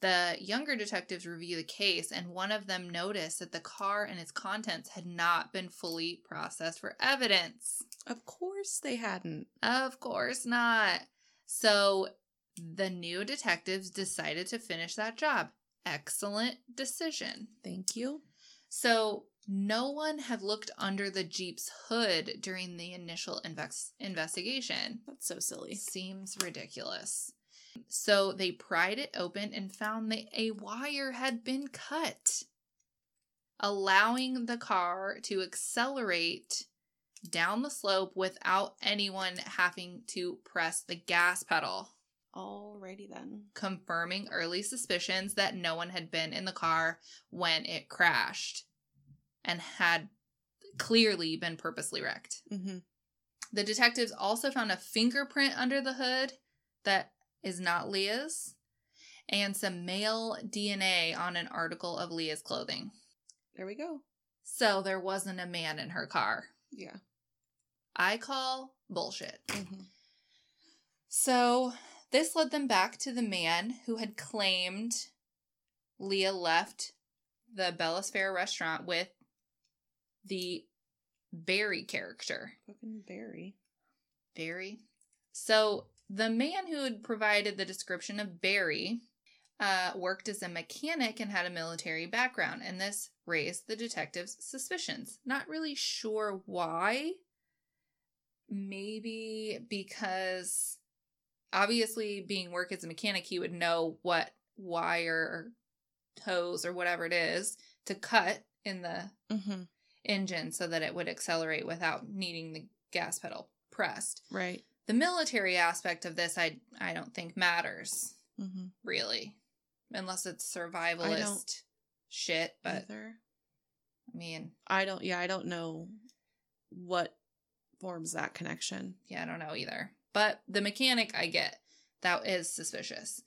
[SPEAKER 2] The younger detectives review the case, and one of them noticed that the car and its contents had not been fully processed for evidence.
[SPEAKER 1] Of course they hadn't.
[SPEAKER 2] Of course not. So the new detectives decided to finish that job. Excellent decision.
[SPEAKER 1] Thank you.
[SPEAKER 2] So no one had looked under the Jeep's hood during the initial invex- investigation.
[SPEAKER 1] That's so silly.
[SPEAKER 2] Seems ridiculous. So they pried it open and found that a wire had been cut, allowing the car to accelerate down the slope without anyone having to press the gas pedal,
[SPEAKER 1] Alrighty then.
[SPEAKER 2] confirming early suspicions that no one had been in the car when it crashed and had clearly been purposely wrecked.
[SPEAKER 1] Mm-hmm.
[SPEAKER 2] The detectives also found a fingerprint under the hood that is not Leah's and some male DNA on an article of Leah's clothing.
[SPEAKER 1] There we go.
[SPEAKER 2] So there wasn't a man in her car.
[SPEAKER 1] Yeah.
[SPEAKER 2] I call bullshit.
[SPEAKER 1] Mm-hmm.
[SPEAKER 2] So this led them back to the man who had claimed Leah left the Bellis Fair restaurant with the Barry character.
[SPEAKER 1] Fucking Barry.
[SPEAKER 2] Barry. So the man who had provided the description of Barry uh, worked as a mechanic and had a military background, and this raised the detective's suspicions. Not really sure why. Maybe because obviously, being work as a mechanic, he would know what wire or hose or whatever it is to cut in the
[SPEAKER 1] Mm-hmm.
[SPEAKER 2] Engine so that it would accelerate without needing the gas pedal pressed.
[SPEAKER 1] Right.
[SPEAKER 2] The military aspect of this I I don't think matters
[SPEAKER 1] Mm-hmm.
[SPEAKER 2] really unless it's survivalist shit, but
[SPEAKER 1] Either.
[SPEAKER 2] I mean,
[SPEAKER 1] I don't. Yeah, I don't know what forms that connection.
[SPEAKER 2] yeah, I don't know either. But the mechanic I get. That is suspicious.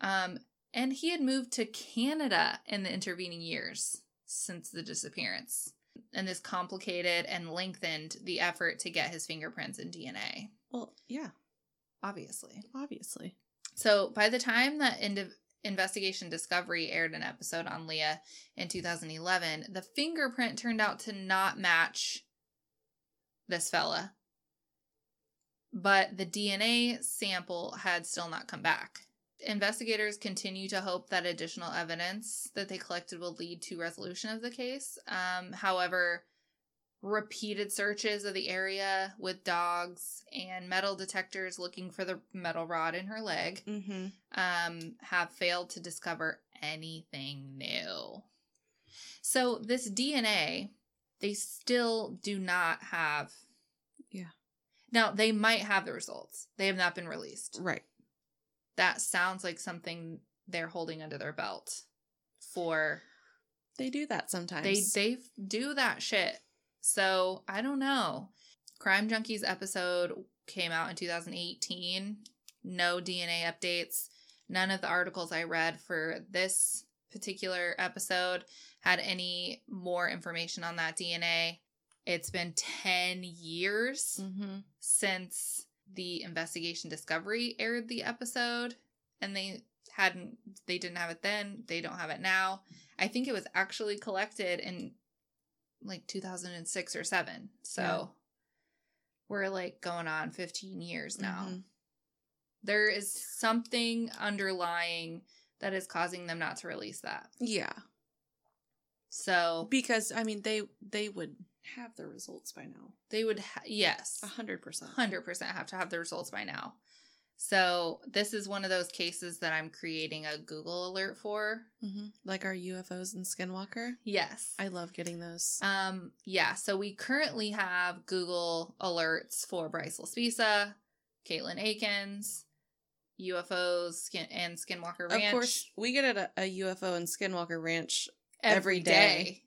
[SPEAKER 2] Um and he had moved to Canada in the intervening years since the disappearance. And this complicated and lengthened the effort to get his fingerprints and DNA,
[SPEAKER 1] Well, yeah,
[SPEAKER 2] obviously.
[SPEAKER 1] obviously.
[SPEAKER 2] So by the time that Ind- Investigation Discovery aired an episode on Leah in 2011, the fingerprint turned out to not match this fella. But the DNA sample had still not come back. Investigators continue to hope that additional evidence that they collected will lead to resolution of the case. Um, however, repeated searches of the area with dogs and metal detectors looking for the metal rod in her leg
[SPEAKER 1] Mm-hmm.
[SPEAKER 2] um, have failed to discover anything new. So, this DNA, they still do not have.
[SPEAKER 1] Yeah.
[SPEAKER 2] Now, they might have the results, they have not been released.
[SPEAKER 1] Right.
[SPEAKER 2] That sounds like something they're holding under their belt for
[SPEAKER 1] They do that sometimes.
[SPEAKER 2] they they do that shit. So I don't know. Crime Junkies episode came out in 2018. No DNA updates. None of the articles I read for this particular episode had any more information on that DNA. It's been 10 years
[SPEAKER 1] Mm-hmm.
[SPEAKER 2] since the investigation discovery aired the episode and they hadn't they didn't have it then they don't have it now. I think it was actually collected in like 2006 or 7 so
[SPEAKER 1] Yeah.
[SPEAKER 2] we're like going on 15 years now.
[SPEAKER 1] Mhm.
[SPEAKER 2] there is something underlying that is causing them not to release that.
[SPEAKER 1] Yeah,
[SPEAKER 2] so
[SPEAKER 1] because I mean they they would have the results by now.
[SPEAKER 2] they would ha- yes
[SPEAKER 1] A hundred percent.
[SPEAKER 2] hundred percent have to have the results by now. So this is one of those cases that I'm creating a Google alert for.
[SPEAKER 1] Mm-hmm. Like our UFOs and Skinwalker.
[SPEAKER 2] Yes.
[SPEAKER 1] I love getting those.
[SPEAKER 2] um. Yeah. So we currently have Google alerts for Bryce Laspisa, Caitlin Akins, UFOs, skin and Skinwalker Ranch.
[SPEAKER 1] Of course, we get at a, a UFO and Skinwalker Ranch
[SPEAKER 2] every
[SPEAKER 1] every
[SPEAKER 2] day.
[SPEAKER 1] day.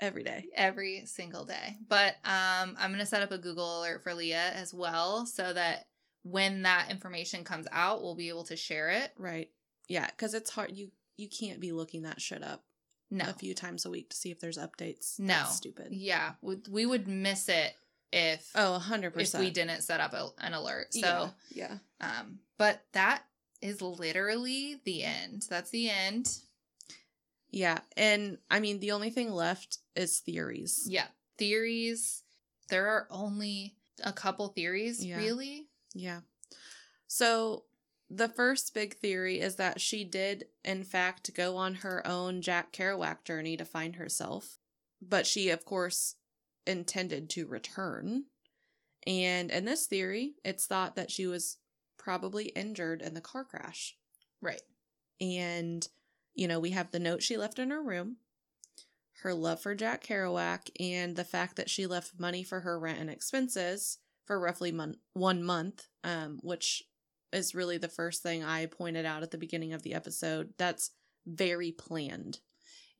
[SPEAKER 1] Every day.
[SPEAKER 2] every single day. But um, I'm gonna set up a Google alert for Leah as well, so that when that information comes out, we'll be able to share it.
[SPEAKER 1] Right. Yeah, because it's hard. You you can't be looking that shit up
[SPEAKER 2] No.
[SPEAKER 1] a few times a week to see if there's updates.
[SPEAKER 2] No.
[SPEAKER 1] That's stupid.
[SPEAKER 2] Yeah, we, would miss it if
[SPEAKER 1] Oh, a hundred
[SPEAKER 2] if
[SPEAKER 1] percent.
[SPEAKER 2] we didn't set up a, an alert. So,
[SPEAKER 1] yeah, yeah.
[SPEAKER 2] um, but that is literally the end. That's the end.
[SPEAKER 1] Yeah, and I mean the only thing left is theories.
[SPEAKER 2] Yeah, theories. There are only a couple theories,
[SPEAKER 1] Yeah.
[SPEAKER 2] really.
[SPEAKER 1] Yeah. So the first big theory is that she did, in fact, go on her own Jack Kerouac journey to find herself, but she, of course, intended to return. And in this theory, it's thought that she was probably injured in the car crash.
[SPEAKER 2] Right.
[SPEAKER 1] And, you know, we have the note she left in her room, her love for Jack Kerouac, and the fact that she left money for her rent and expenses for roughly mon- one month, um, which is really the first thing I pointed out at the beginning of the episode. That's very planned.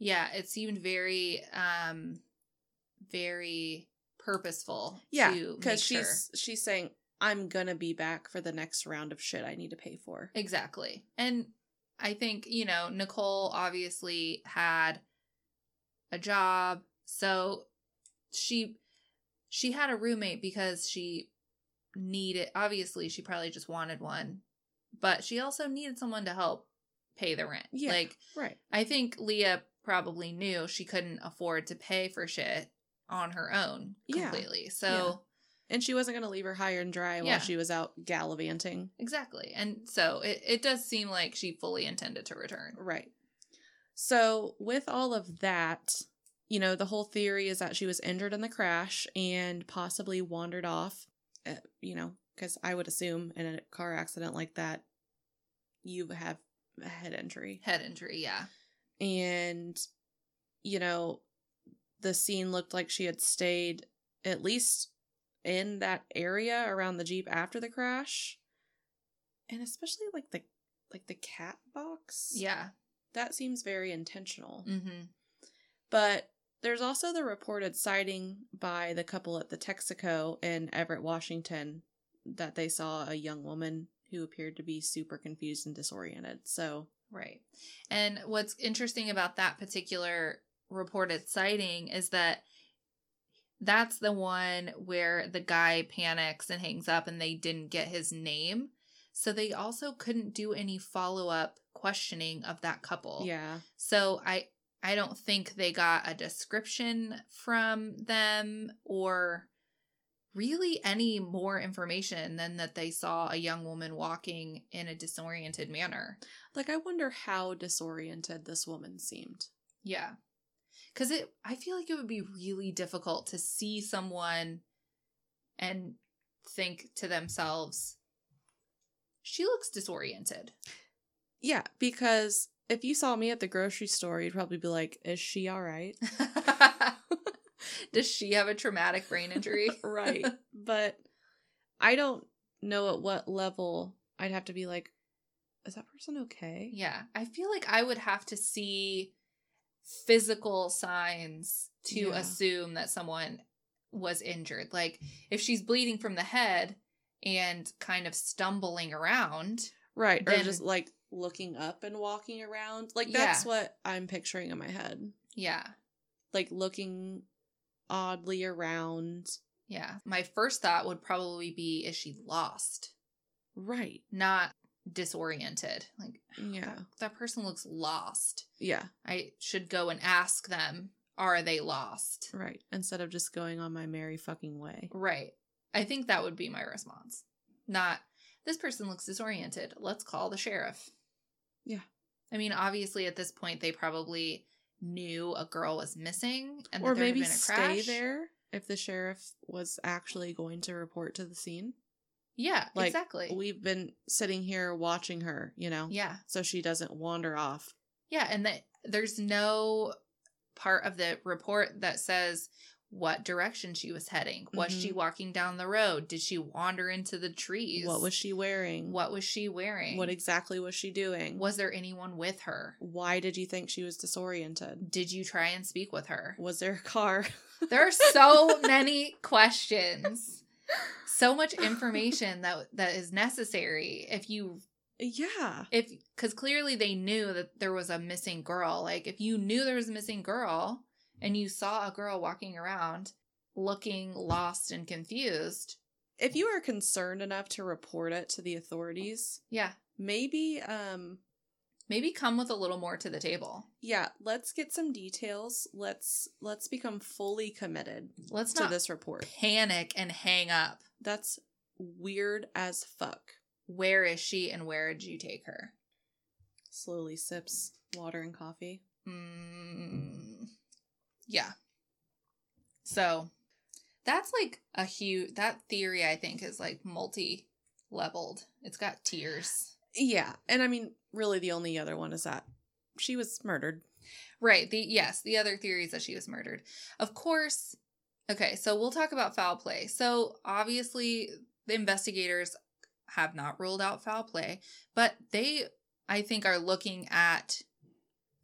[SPEAKER 2] Yeah, it seemed very, um, very purposeful.
[SPEAKER 1] Yeah, because she's she's saying I'm gonna be back for the next round of shit I need to pay for.
[SPEAKER 2] Exactly. And I think, you know, Nicole obviously had a job. So she she had a roommate because she needed obviously she probably just wanted one, but she also needed someone to help pay the rent.
[SPEAKER 1] Yeah.
[SPEAKER 2] Like
[SPEAKER 1] Right.
[SPEAKER 2] I think Leah probably knew she couldn't afford to pay for shit on her own
[SPEAKER 1] Yeah.
[SPEAKER 2] completely. So
[SPEAKER 1] And she wasn't gonna leave her high and dry
[SPEAKER 2] Yeah.
[SPEAKER 1] while she was out gallivanting.
[SPEAKER 2] exactly. And so it, it does seem like she fully intended to return.
[SPEAKER 1] Right. So, with all of that, you know, the whole theory is that she was injured in the crash and possibly wandered off, uh, you know, because I would assume in a car accident like that, you have a head injury.
[SPEAKER 2] Head injury, yeah.
[SPEAKER 1] And, you know, the scene looked like she had stayed at least in that area around the Jeep after the crash. And especially like the like the cat box
[SPEAKER 2] Yeah.
[SPEAKER 1] that seems very intentional.
[SPEAKER 2] Mm-hmm.
[SPEAKER 1] But there's also the reported sighting by the couple at the Texaco in Everett, Washington, that they saw a young woman who appeared to be super confused and disoriented. So,
[SPEAKER 2] Right. And what's interesting about that particular reported sighting is that that's the one where the guy panics and hangs up and they didn't get his name. So they also couldn't do any follow-up questioning of that couple.
[SPEAKER 1] yeah.
[SPEAKER 2] So I I don't think they got a description from them or really any more information than that they saw a young woman walking in a disoriented manner.
[SPEAKER 1] Like, I wonder how disoriented this woman seemed.
[SPEAKER 2] Yeah. Cuz it I feel like it would be really difficult to see someone and think to themselves she looks disoriented.
[SPEAKER 1] Yeah, because if you saw me at the grocery store, you'd probably be like, is she all right? (laughs) (laughs)
[SPEAKER 2] Does she have a traumatic brain injury? (laughs)
[SPEAKER 1] right. But I don't know at what level I'd have to be like, is that person okay?
[SPEAKER 2] Yeah, I feel like I would have to see physical signs to
[SPEAKER 1] Yeah.
[SPEAKER 2] assume that someone was injured. Like if she's bleeding from the head and kind of stumbling around.
[SPEAKER 1] Right. or just like looking up and walking around. Like
[SPEAKER 2] Yeah.
[SPEAKER 1] that's what I'm picturing in my head.
[SPEAKER 2] Yeah.
[SPEAKER 1] Like looking oddly around.
[SPEAKER 2] Yeah. My first thought would probably be is she lost?
[SPEAKER 1] Right.
[SPEAKER 2] Not disoriented. Like
[SPEAKER 1] Yeah.
[SPEAKER 2] that, that person looks lost.
[SPEAKER 1] Yeah.
[SPEAKER 2] I should go and ask them, are they lost?
[SPEAKER 1] Right. Instead of just going on my merry fucking way.
[SPEAKER 2] Right. I think that would be my response. Not, this person looks disoriented. Let's call the sheriff.
[SPEAKER 1] Yeah.
[SPEAKER 2] I mean, obviously, at this point, they probably knew a girl was missing and
[SPEAKER 1] or maybe
[SPEAKER 2] had been a
[SPEAKER 1] stay there if the sheriff was actually going to report to the scene.
[SPEAKER 2] Yeah,
[SPEAKER 1] Like,
[SPEAKER 2] exactly.
[SPEAKER 1] We've been sitting here watching her, you know,
[SPEAKER 2] yeah.
[SPEAKER 1] so she doesn't wander off.
[SPEAKER 2] Yeah. And that there's no part of the report that says what direction she was heading. Was
[SPEAKER 1] Mhm.
[SPEAKER 2] she walking down the road? Did she wander into the trees?
[SPEAKER 1] What was she wearing?
[SPEAKER 2] What was she wearing?
[SPEAKER 1] What exactly was she doing?
[SPEAKER 2] was there anyone with her?
[SPEAKER 1] Why did you think she was disoriented?
[SPEAKER 2] Did you try and speak with her?
[SPEAKER 1] Was there a car?
[SPEAKER 2] There are so (laughs) many questions. So much (laughs) information that that is necessary if you
[SPEAKER 1] Yeah.
[SPEAKER 2] if because clearly they knew that there was a missing girl like if you knew there was a missing girl and you saw a girl walking around looking lost and confused
[SPEAKER 1] If you are concerned enough to report it to the authorities,
[SPEAKER 2] yeah
[SPEAKER 1] maybe um
[SPEAKER 2] maybe come with a little more to the table
[SPEAKER 1] yeah, let's get some details. Let's let's become fully committed
[SPEAKER 2] let's
[SPEAKER 1] to this report.
[SPEAKER 2] panic and hang up
[SPEAKER 1] That's weird as fuck.
[SPEAKER 2] where is she and where did you take her
[SPEAKER 1] Slowly sips water and coffee.
[SPEAKER 2] Mm, yeah. So that's like a huge that theory I think is like multi leveled. It's got tiers.
[SPEAKER 1] Yeah, and I mean, really, the only other one is that she was murdered.
[SPEAKER 2] Right. The yes, the other theory is that she was murdered. Of course. Okay, so we'll talk about foul play. So obviously the investigators have not ruled out foul play, but they I think are looking at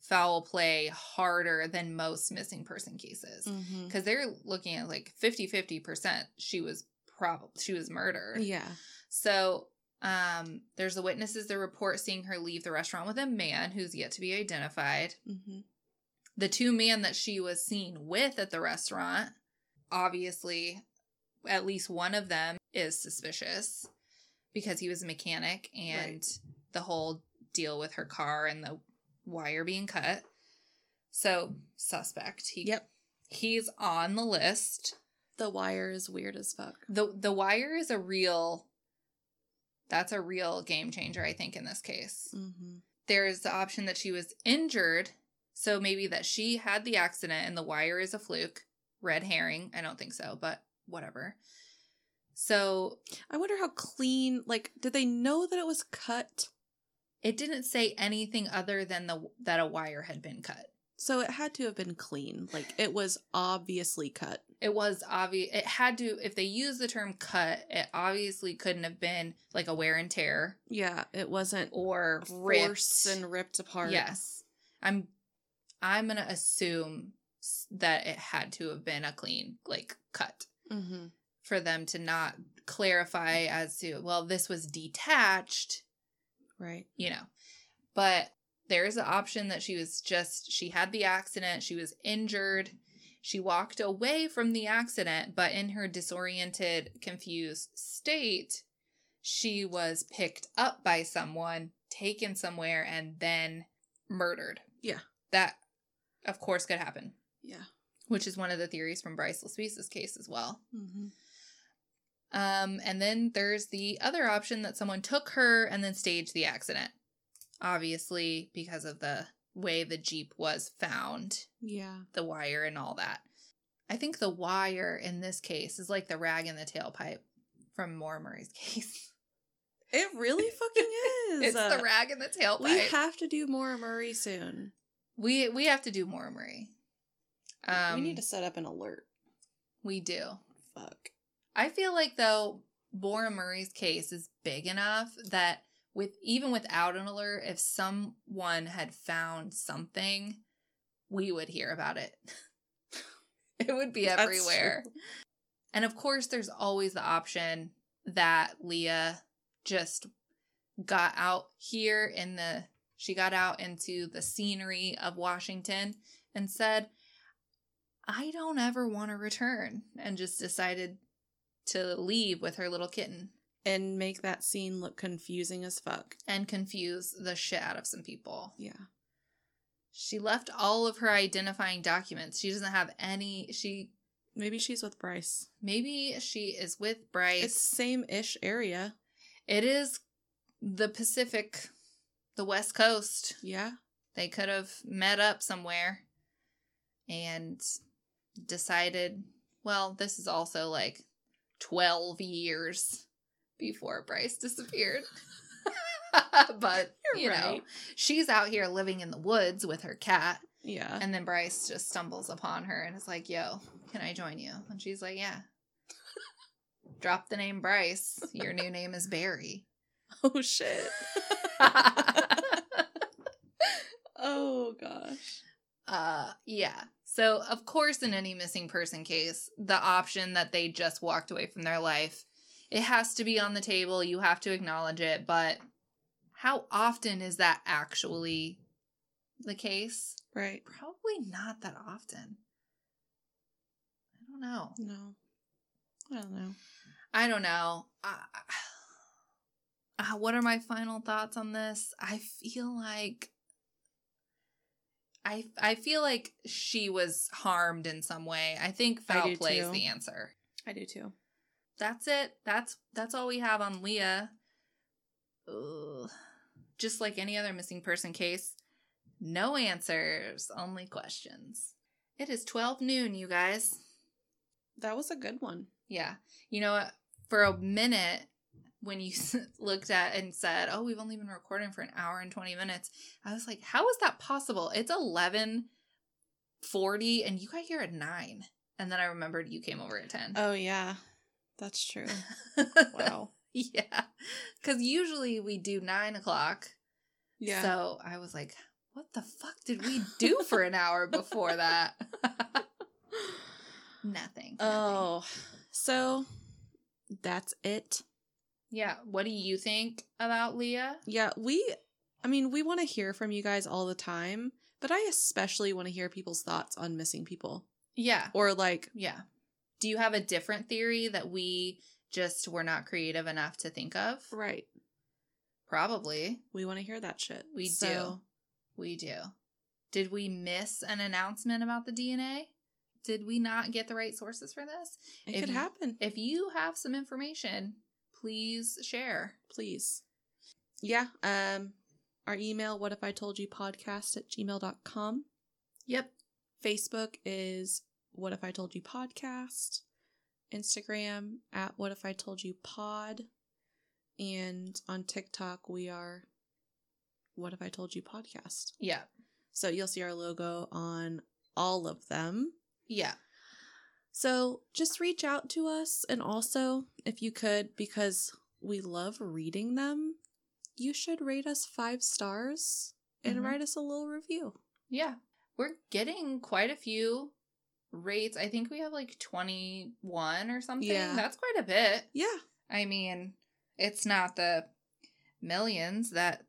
[SPEAKER 2] foul play harder than most missing person cases.
[SPEAKER 1] Mm-hmm.
[SPEAKER 2] because they're looking at like 50 50% she was probably she was murdered
[SPEAKER 1] Yeah.
[SPEAKER 2] so um there's the witnesses that report seeing her leave the restaurant with a man who's yet to be identified
[SPEAKER 1] Mm-hmm.
[SPEAKER 2] the two men that she was seen with at the restaurant obviously at least one of them is suspicious because he was a mechanic and
[SPEAKER 1] Right.
[SPEAKER 2] the whole deal with her car and the wire being cut so suspect he
[SPEAKER 1] Yep.
[SPEAKER 2] he's on the list
[SPEAKER 1] The wire is weird as fuck.
[SPEAKER 2] the the wire is a real that's a real game changer i think in this case
[SPEAKER 1] Mm-hmm.
[SPEAKER 2] there's the option that she was injured so maybe that she had the accident and the wire is a fluke red herring i don't think so but whatever so
[SPEAKER 1] I wonder how clean. Like, did they know that it was cut?
[SPEAKER 2] it didn't say anything other than the that a wire had been cut
[SPEAKER 1] So it had to have been clean. Like, it was obviously cut.
[SPEAKER 2] It was obvious it had to if they use the term cut it obviously couldn't have been like a wear and tear
[SPEAKER 1] Yeah, it wasn't
[SPEAKER 2] or
[SPEAKER 1] forced
[SPEAKER 2] ripped
[SPEAKER 1] and ripped apart.
[SPEAKER 2] Yes. I'm I'm to assume that it had to have been a clean like cut
[SPEAKER 1] Mm-hmm.
[SPEAKER 2] for them to not clarify as to well this was detached,
[SPEAKER 1] Right.
[SPEAKER 2] you know. But there's an option that she was just she had the accident, she was injured. She walked away from the accident, but in her disoriented, confused state, she was picked up by someone, taken somewhere, and then murdered.
[SPEAKER 1] Yeah.
[SPEAKER 2] That, of course, could happen,
[SPEAKER 1] Yeah.
[SPEAKER 2] which is one of the theories from Bryce Laspisa's case as well.
[SPEAKER 1] Mm-hmm.
[SPEAKER 2] Um, and then there's the other option that someone took her and then staged the accident. Obviously, because of the way the Jeep was found,
[SPEAKER 1] Yeah.
[SPEAKER 2] the wire and all that. I think the wire in this case is like the rag in the tailpipe from Maura Murray's (laughs) case.
[SPEAKER 1] It really (laughs) fucking is.
[SPEAKER 2] it's
[SPEAKER 1] Uh,
[SPEAKER 2] the rag in the tailpipe.
[SPEAKER 1] We have to do Maura Murray soon.
[SPEAKER 2] we we have to do Maura Murray. Um,
[SPEAKER 1] we need to set up an alert.
[SPEAKER 2] We do.
[SPEAKER 1] Fuck.
[SPEAKER 2] I feel like though Maura Murray's case is big enough that with even without an alert, if someone had found something, we would hear about it. (laughs) it would be
[SPEAKER 1] That's
[SPEAKER 2] everywhere.
[SPEAKER 1] true.
[SPEAKER 2] And of course, there's always the option that Leah just got out here in the she got out into the scenery of Washington and said, I don't ever want to return, and just decided to leave with her little kitten
[SPEAKER 1] And make that scene look confusing as fuck.
[SPEAKER 2] and confuse the shit out of some people.
[SPEAKER 1] Yeah.
[SPEAKER 2] She left all of her identifying documents. She doesn't have any. She
[SPEAKER 1] Maybe she's with Bryce.
[SPEAKER 2] maybe she is with Bryce.
[SPEAKER 1] It's same ish area.
[SPEAKER 2] It is the Pacific, the West Coast.
[SPEAKER 1] Yeah.
[SPEAKER 2] They could have met up somewhere and decided, well, this is also like 12 years before Bryce disappeared. (laughs) (laughs) but,
[SPEAKER 1] You're
[SPEAKER 2] you know,
[SPEAKER 1] right.
[SPEAKER 2] she's out here living in the woods with her cat.
[SPEAKER 1] Yeah.
[SPEAKER 2] And then Bryce just stumbles upon her and is like, yo, can I join you? And she's like, yeah. (laughs) Drop the name Bryce. Your new name is Barry.
[SPEAKER 1] oh shit. oh gosh.
[SPEAKER 2] Uh, yeah. So, of course, in any missing person case, the option that they just walked away from their life, it has to be on the table. You have to acknowledge it. But how often is that actually the case?
[SPEAKER 1] Right.
[SPEAKER 2] Probably not that often. I don't know.
[SPEAKER 1] No. I don't know.
[SPEAKER 2] I don't know. Uh, uh, what are my final thoughts on this? I feel like I I feel like she was harmed in some way. I think foul play is the answer.
[SPEAKER 1] I do too.
[SPEAKER 2] That's it. That's that's all we have on Leah. Ugh. Just like any other missing person case, no answers, only questions. It is 12 noon, you guys.
[SPEAKER 1] That was a good one.
[SPEAKER 2] Yeah. You know what? For a minute, when you (laughs) looked at and said, "Oh, we've only been recording for an hour and 20 minutes." I was like, "How is that possible? It's 11:40 and you got here at 9." And then I remembered you came over at 10.
[SPEAKER 1] Oh yeah. That's true. Wow. (laughs)
[SPEAKER 2] yeah. Cuz usually we do 9 o'clock.
[SPEAKER 1] Yeah.
[SPEAKER 2] So I was like, "What the fuck did we do for an hour before that?" (laughs) nothing. nothing.
[SPEAKER 1] oh. So that's it.
[SPEAKER 2] Yeah. What do you think about Leah?
[SPEAKER 1] Yeah, we I mean, we want to hear from you guys all the time, but I especially want to hear people's thoughts on missing people.
[SPEAKER 2] Yeah.
[SPEAKER 1] Or like
[SPEAKER 2] Yeah. Do you have a different theory that we just were not creative enough to think of?
[SPEAKER 1] right.
[SPEAKER 2] Probably.
[SPEAKER 1] We want to hear that shit.
[SPEAKER 2] We
[SPEAKER 1] So,
[SPEAKER 2] do. We do. Did we miss an announcement about the DNA? Did we not get the right sources for this?
[SPEAKER 1] It
[SPEAKER 2] If
[SPEAKER 1] could
[SPEAKER 2] you-
[SPEAKER 1] happen.
[SPEAKER 2] If you have some information, please share.
[SPEAKER 1] please. Yeah. Um our email, what if I told you podcast at gmail.com.
[SPEAKER 2] Yep.
[SPEAKER 1] Facebook is what if I told you podcast. Instagram at what if I told you pod. And on TikTok we are what if I told you podcast.
[SPEAKER 2] Yeah.
[SPEAKER 1] So you'll see our logo on all of them.
[SPEAKER 2] Yeah.
[SPEAKER 1] So just reach out to us. And also, if you could, because we love reading them, you should rate us five stars and
[SPEAKER 2] Mhm.
[SPEAKER 1] write us a little review.
[SPEAKER 2] Yeah. We're getting quite a few rates. I think we have like 21 or something.
[SPEAKER 1] Yeah.
[SPEAKER 2] That's quite a bit.
[SPEAKER 1] Yeah.
[SPEAKER 2] I mean, it's not the millions that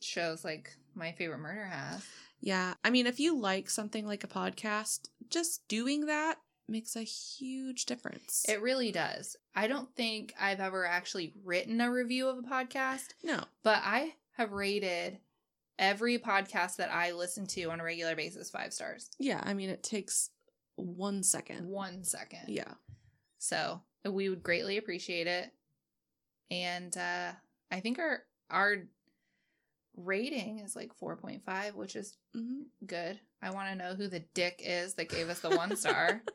[SPEAKER 2] shows like My Favorite Murder has.
[SPEAKER 1] Yeah. I mean, if you like something like a podcast, just doing that makes a huge difference.
[SPEAKER 2] It really does. I don't think I've ever actually written a review of a podcast,
[SPEAKER 1] no.
[SPEAKER 2] but I have rated every podcast that I listen to on a regular basis five stars.
[SPEAKER 1] Yeah. I mean, it takes one second.
[SPEAKER 2] One second.
[SPEAKER 1] Yeah.
[SPEAKER 2] So we would greatly appreciate it. And uh I think our our rating is like 4.5, which is
[SPEAKER 1] hmm
[SPEAKER 2] good. I want to know who the dick is that gave us the one star. (laughs)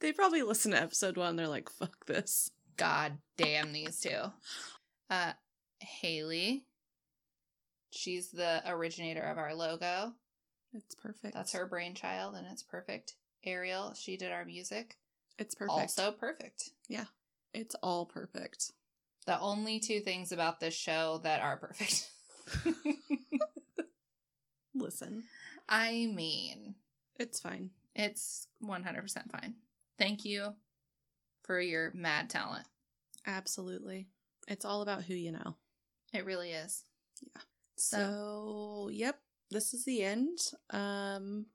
[SPEAKER 1] They probably listen to episode one. They're like, fuck this.
[SPEAKER 2] God damn these two. Uh Haley. She's the originator of our logo.
[SPEAKER 1] It's perfect.
[SPEAKER 2] That's her brainchild and it's perfect. Ariel, she did our music.
[SPEAKER 1] It's perfect.
[SPEAKER 2] Also perfect. Yeah.
[SPEAKER 1] It's all perfect.
[SPEAKER 2] The only two things about this show that are perfect. (laughs)
[SPEAKER 1] Listen,
[SPEAKER 2] I mean,
[SPEAKER 1] it's fine.
[SPEAKER 2] it's 100% fine. Thank you for your mad talent.
[SPEAKER 1] Absolutely. It's all about who you know.
[SPEAKER 2] It really is. Yeah.
[SPEAKER 1] So, yep, this is the end. Um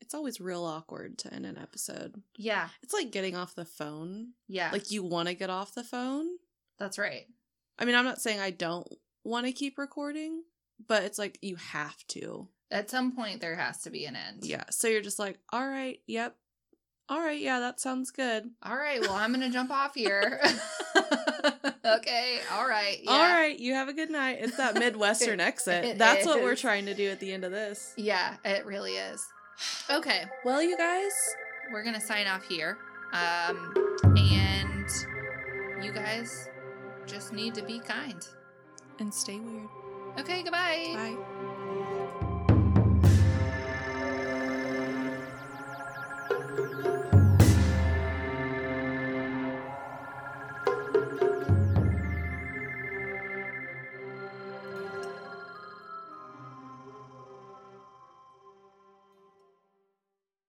[SPEAKER 1] it's always real awkward to end an episode.
[SPEAKER 2] Yeah.
[SPEAKER 1] It's like getting off the phone.
[SPEAKER 2] Yeah.
[SPEAKER 1] Like you want to get off the phone.
[SPEAKER 2] that's right.
[SPEAKER 1] I mean, I'm not saying I don't want to keep recording, but it's like you have to.
[SPEAKER 2] At some point, there has to be an end.
[SPEAKER 1] Yeah. So you're just like, "All right, yep. All right, yeah, that sounds good."
[SPEAKER 2] All right. Well, I'm going to jump off here. (laughs) (laughs) okay. All right. Yeah.
[SPEAKER 1] All right, you have a good night. It's that Midwestern (laughs) exit.
[SPEAKER 2] It
[SPEAKER 1] That's what we're trying to do at the end of this.
[SPEAKER 2] Yeah, it really is. Okay.
[SPEAKER 1] Well, you guys,
[SPEAKER 2] We're going to sign off here. Um, and you guys just need to be kind.
[SPEAKER 1] and stay weird.
[SPEAKER 2] Okay. Goodbye.
[SPEAKER 1] Bye.